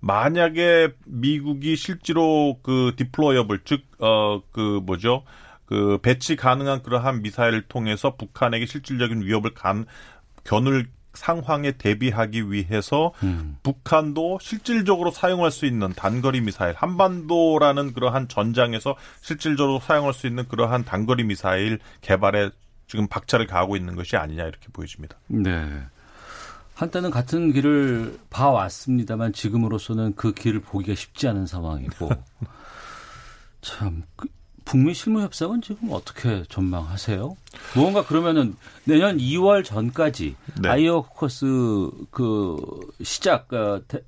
만약에 미국이 실제로 그 deployable 즉 어 그 뭐죠 그 배치 가능한 그러한 미사일을 통해서 북한에게 실질적인 위협을 간 겨눌 상황에 대비하기 위해서 음. 북한도 실질적으로 사용할 수 있는 단거리 미사일 한반도라는 그러한 전장에서 실질적으로 사용할 수 있는 그러한 단거리 미사일 개발에 지금 박차를 가하고 있는 것이 아니냐 이렇게 보여집니다. 네. 한때는 같은 길을 봐왔습니다만 지금으로서는 그 길을 보기가 쉽지 않은 상황이고 참 그, 북미 실무 협상은 지금 어떻게 전망하세요? 무언가 그러면은 내년 2월 전까지 네. 아이오 코스 그 시작 어, 대,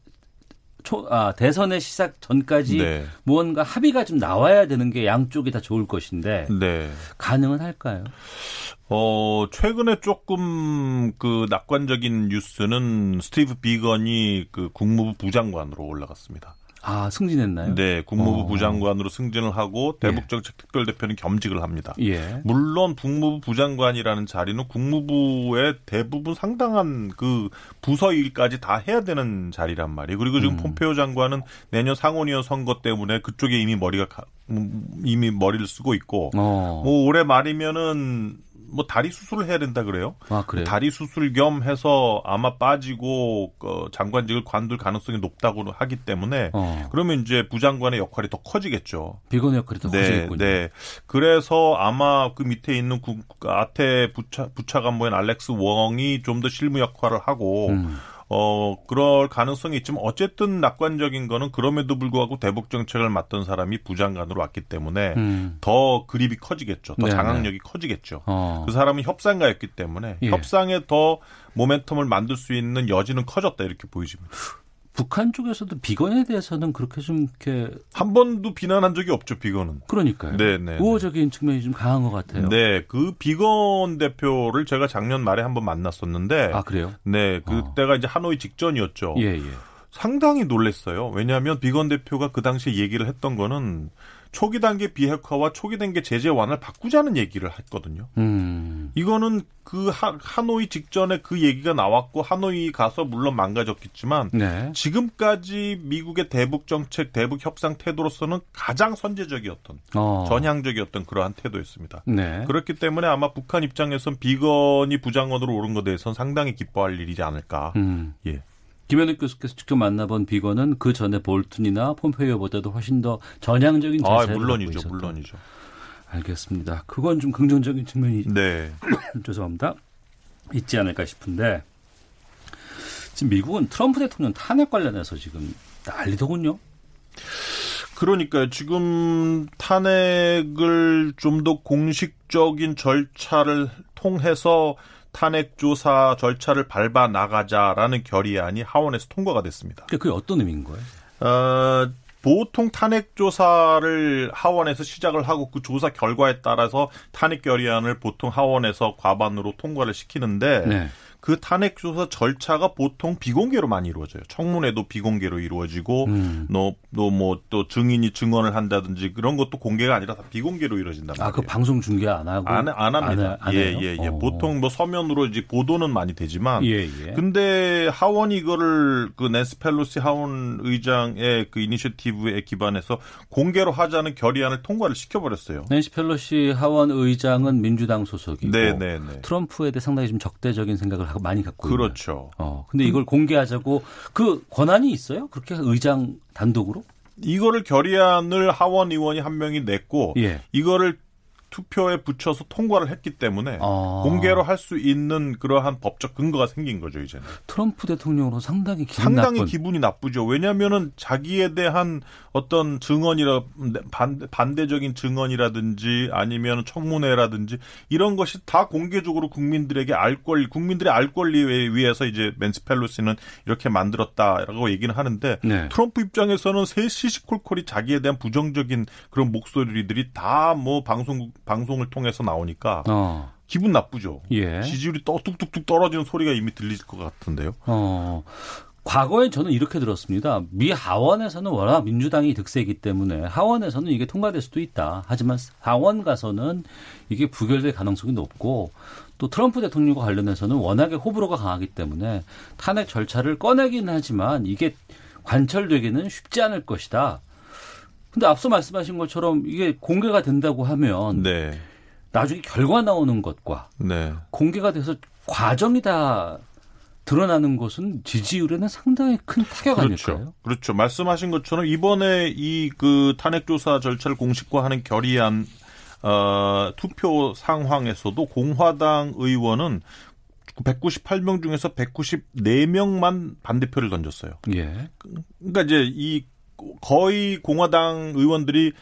초, 아, 대선의 시작 전까지 네. 무언가 합의가 좀 나와야 되는 게 양쪽이 다 좋을 것인데 네. 가능은 할까요? 어, 최근에 조금 그 낙관적인 뉴스는 스티브 비건이 그 국무부 부장관으로 올라갔습니다. 아 승진했나요? 네, 국무부 어. 부장관으로 승진을 하고 대북정책 특별대표는 겸직을 합니다. 예. 물론 국무부 부장관이라는 자리는 국무부의 대부분 상당한 그 부서 일까지 다 해야 되는 자리란 말이에요. 그리고 지금 음. 폼페오 장관은 내년 상원의원 선거 때문에 그쪽에 이미 머리가 가- 음, 이미 머리를 쓰고 있고 어. 뭐 올해 말이면은 뭐 다리 수술을 해야 된다 그래요. 아 그래요? 다리 수술 겸 해서 아마 빠지고 어, 장관직을 관둘 가능성이 높다고 하기 때문에 어. 그러면 이제 부장관의 역할이 더 커지겠죠. 비건 역할이 더 네, 커지겠군요. 네. 그래서 아마 그 밑에 있는 국, 아태 부차, 부차관보인 알렉스 웡이 좀 더 실무 역할을 하고, 음. 어, 그럴 가능성이 있지만 어쨌든 낙관적인 거는 그럼에도 불구하고 대북 정책을 맡던 사람이 부장관으로 왔기 때문에 음. 더 그립이 커지겠죠. 더 네, 장악력이 커지겠죠. 어. 그 사람은 협상가였기 때문에 예. 협상에 더 모멘텀을 만들 수 있는 여지는 커졌다 이렇게 보여집니다. 북한 쪽에서도 비건에 대해서는 그렇게 좀 이렇게 한 번도 비난한 적이 없죠, 비건은. 그러니까요. 네, 네. 네. 우호적인 측면이 좀 강한 것 같아요. 네, 그 비건 대표를 제가 작년 말에 한번 만났었는데, 아 그래요? 네, 그때가 이제 하노이 직전이었죠. 예 예. 상당히 놀랐어요. 왜냐하면 비건 대표가 그 당시에 얘기를 했던 거는 초기 단계 비핵화와 초기 단계 제재 완화를 바꾸자는 얘기를 했거든요. 음. 이거는 그 하, 하노이 직전에 그 얘기가 나왔고 하노이 가서 물론 망가졌겠지만 네. 지금까지 미국의 대북 정책, 대북 협상 태도로서는 가장 선제적이었던 어. 전향적이었던 그러한 태도였습니다. 네. 그렇기 때문에 아마 북한 입장에선 비건이 부장관으로 오른 것에 대해서는 상당히 기뻐할 일이지 않을까. 음. 예. 김현욱 교수께서 직접 만나본 비건은 그 전에 볼튼이나 폼페이오보다도 훨씬 더 전향적인 아, 자세를 물론이죠, 갖고 있었던. 물론이죠. 알겠습니다. 그건 좀 긍정적인 측면이 네. 죄송합니다. 있지 않을까 싶은데 지금 미국은 트럼프 대통령 탄핵 관련해서 지금 난리더군요. 그러니까 지금 탄핵을 좀 더 공식적인 절차를 통해서 탄핵 조사 절차를 밟아 나가자라는 결의안이 하원에서 통과가 됐습니다. 그게 어떤 의미인 거예요? 어, 보통 탄핵 조사를 하원에서 시작을 하고 그 조사 결과에 따라서 탄핵 결의안을 보통 하원에서 과반으로 통과를 시키는데 네. 그 탄핵 조사 절차가 보통 비공개로 많이 이루어져요. 청문회도 비공개로 이루어지고 음. 또뭐 또 증인이 증언을 한다든지 그런 것도 공개가 아니라 다 비공개로 이루어진단 말이에요. 아, 그 방송 중계 안 하고 안, 안 합니다. 안, 안 예? 예, 예. 어. 보통 뭐 서면으로 이제 보도는 많이 되지만 예, 예. 근데 하원이 이거를 그 낸스 펠로시 하원 의장의 그 이니셔티브에 기반해서 공개로 하자는 결의안을 통과를 시켜 버렸어요. 낸시 펠로시 하원 의장은 민주당 소속이고 네, 네, 네. 트럼프에 대해 상당히 좀 적대적인 생각을 많이 갖고 그렇죠. 있는. 어, 근데 이걸 공개하자고 그 권한이 있어요? 그렇게 의장 단독으로? 이거를 결의안을 하원 의원이 한 명이 냈고 예. 이거를 투표에 붙여서 통과를 했기 때문에 아. 공개로 할 수 있는 그러한 법적 근거가 생긴 거죠 이제는. 트럼프 대통령으로 상당히 기분 상당히 나쁜. 기분이 나쁘죠. 왜냐하면은 자기에 대한 어떤 증언이라 반대, 반대적인 증언이라든지 아니면 청문회라든지 이런 것이 다 공개적으로 국민들에게 알 권리, 국민들의 알 권리에 위해서 이제 맨스 펠로시는 이렇게 만들었다라고 얘기는 하는데 네. 트럼프 입장에서는 새 시시콜콜이 자기에 대한 부정적인 그런 목소리들이 다 뭐 방송 방송을 통해서 나오니까 어. 기분 나쁘죠. 예. 지지율이 떠 뚝뚝뚝 떨어지는 소리가 이미 들릴 것 같은데요. 어. 과거에 저는 이렇게 들었습니다. 미 하원에서는 워낙 민주당이 득세이기 때문에 하원에서는 이게 통과될 수도 있다. 하지만 하원 가서는 이게 부결될 가능성이 높고 또 트럼프 대통령과 관련해서는 워낙에 호불호가 강하기 때문에 탄핵 절차를 꺼내기는 하지만 이게 관철되기는 쉽지 않을 것이다. 근데 앞서 말씀하신 것처럼 이게 공개가 된다고 하면 네. 나중에 결과 나오는 것과 네. 공개가 돼서 과정이 다 드러나는 것은 지지율에는 상당히 큰 타격 그렇죠. 아닐까요? 그렇죠. 말씀하신 것처럼 이번에 이 그 탄핵 조사 절차를 공식화하는 결의안 어, 투표 상황에서도 공화당 의원은 198명 중에서 194명만 반대표를 던졌어요. 예. 그러니까 이제 이 거의 공화당 의원들이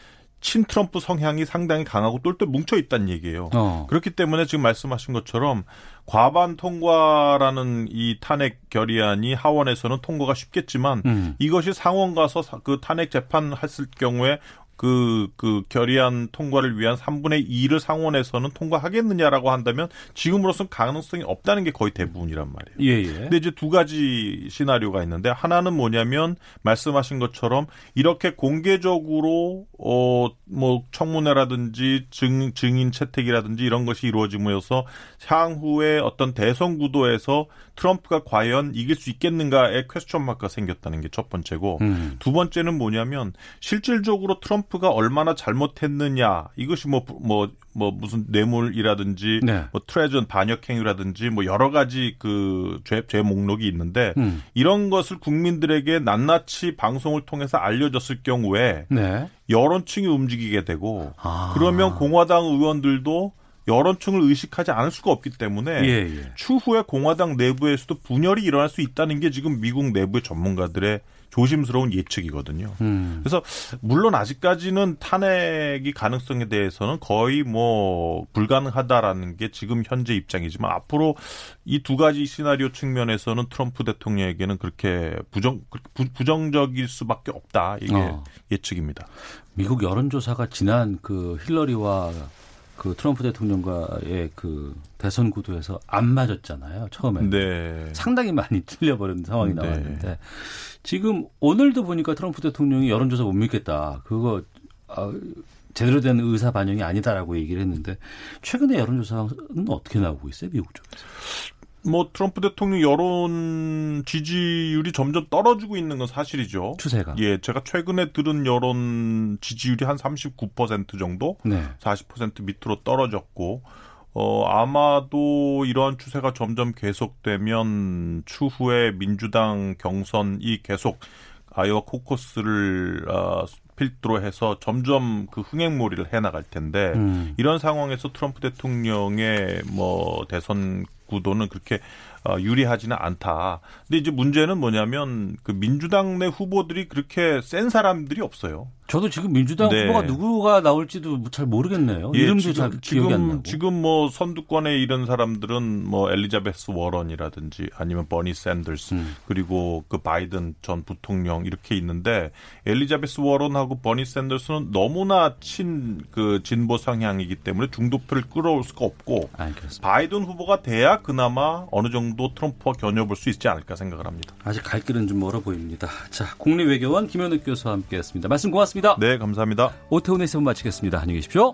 친 트럼프 성향이 상당히 강하고 똘똘 뭉쳐 있다는 얘기예요. 어. 그렇기 때문에 지금 말씀하신 것처럼 과반 통과라는 이 탄핵 결의안이 하원에서는 통과가 쉽겠지만 음. 이것이 상원 가서 사- 그 탄핵 재판 했을 경우에 그, 그 결의안 통과를 위한 3분의 2를 상원에서는 통과하겠느냐라고 한다면 지금으로선 가능성이 없다는 게 거의 대부분이란 말이에요. 예, 예. 근데 이제 두 가지 시나리오가 있는데 하나는 뭐냐면 말씀하신 것처럼 이렇게 공개적으로 어 뭐 청문회라든지 증 증인 채택이라든지 이런 것이 이루어짐으로써 향후에 어떤 대선 구도에서 트럼프가 과연 이길 수 있겠는가의 퀘스천 마크가 생겼다는 게 첫 번째고 음. 두 번째는 뭐냐면 실질적으로 트럼프 가 얼마나 잘못했느냐 이것이 뭐뭐 뭐 무슨 뇌물이라든지 네. 뭐 트레전 반역 행위라든지 뭐 여러 가지 그죄 죄 목록이 있는데 음. 이런 것을 국민들에게 낱낱이 방송을 통해서 알려졌을 경우에 네. 여론층이 움직이게 되고 아. 그러면 공화당 의원들도 여론층을 의식하지 않을 수가 없기 때문에 예, 예. 추후에 공화당 내부에서도 분열이 일어날 수 있다는 게 지금 미국 내부의 전문가들의 조심스러운 예측이거든요. 음. 그래서 물론 아직까지는 탄핵이 가능성에 대해서는 거의 뭐 불가능하다라는 게 지금 현재 입장이지만 앞으로 이 두 가지 시나리오 측면에서는 트럼프 대통령에게는 그렇게 부정 부, 부정적일 수밖에 없다 이게 어. 예측입니다. 미국 여론조사가 지난 그 힐러리와 그 트럼프 대통령과의 그 대선 구도에서 안 맞았잖아요. 처음에. 네. 상당히 많이 틀려버린 상황이 네. 나왔는데 지금 오늘도 보니까 트럼프 대통령이 여론조사 못 믿겠다. 그거 아, 제대로 된 의사 반영이 아니다라고 얘기를 했는데 최근에 여론조사는 어떻게 나오고 있어요, 미국 쪽에서? 뭐 트럼프 대통령 여론 지지율이 점점 떨어지고 있는 건 사실이죠. 추세가. 예, 제가 최근에 들은 여론 지지율이 한 39% 정도, 네. 40% 밑으로 떨어졌고, 어, 아마도 이러한 추세가 점점 계속되면 추후에 민주당 경선이 계속 아이오와 코커스를 어, 필두로 해서 점점 그 흥행몰이를 해 나갈 텐데 음. 이런 상황에서 트럼프 대통령의 뭐 대선 구도는 그렇게 어, 유리하지는 않다. 근데 이제 문제는 뭐냐면 그 민주당 내 후보들이 그렇게 센 사람들이 없어요. 저도 지금 민주당 네. 후보가 누구가 나올지도 잘 모르겠네요. 예, 이름도 지금, 잘 기억이 지금, 안 나고. 지금 뭐 선두권에 이런 사람들은 뭐 엘리자베스 워런이라든지 아니면 버니 샌더스 음. 그리고 그 바이든 전 부통령 이렇게 있는데 엘리자베스 워런하고 버니 샌더스는 너무나 친 그 진보 성향이기 때문에 중도표를 끌어올 수가 없고 아, 알겠습니다. 바이든 후보가 돼야 그나마 어느 정도 트럼프와 견뎌볼 수 있지 않을까 생각을 합니다. 아직 갈 길은 좀 멀어 보입니다. 자, 국립외교원 김현욱 교수와 함께했습니다. 말씀 고맙습니다. 고맙습니다. 네, 감사합니다. 오태훈의 시선 마치겠습니다. 안녕히 계십시오.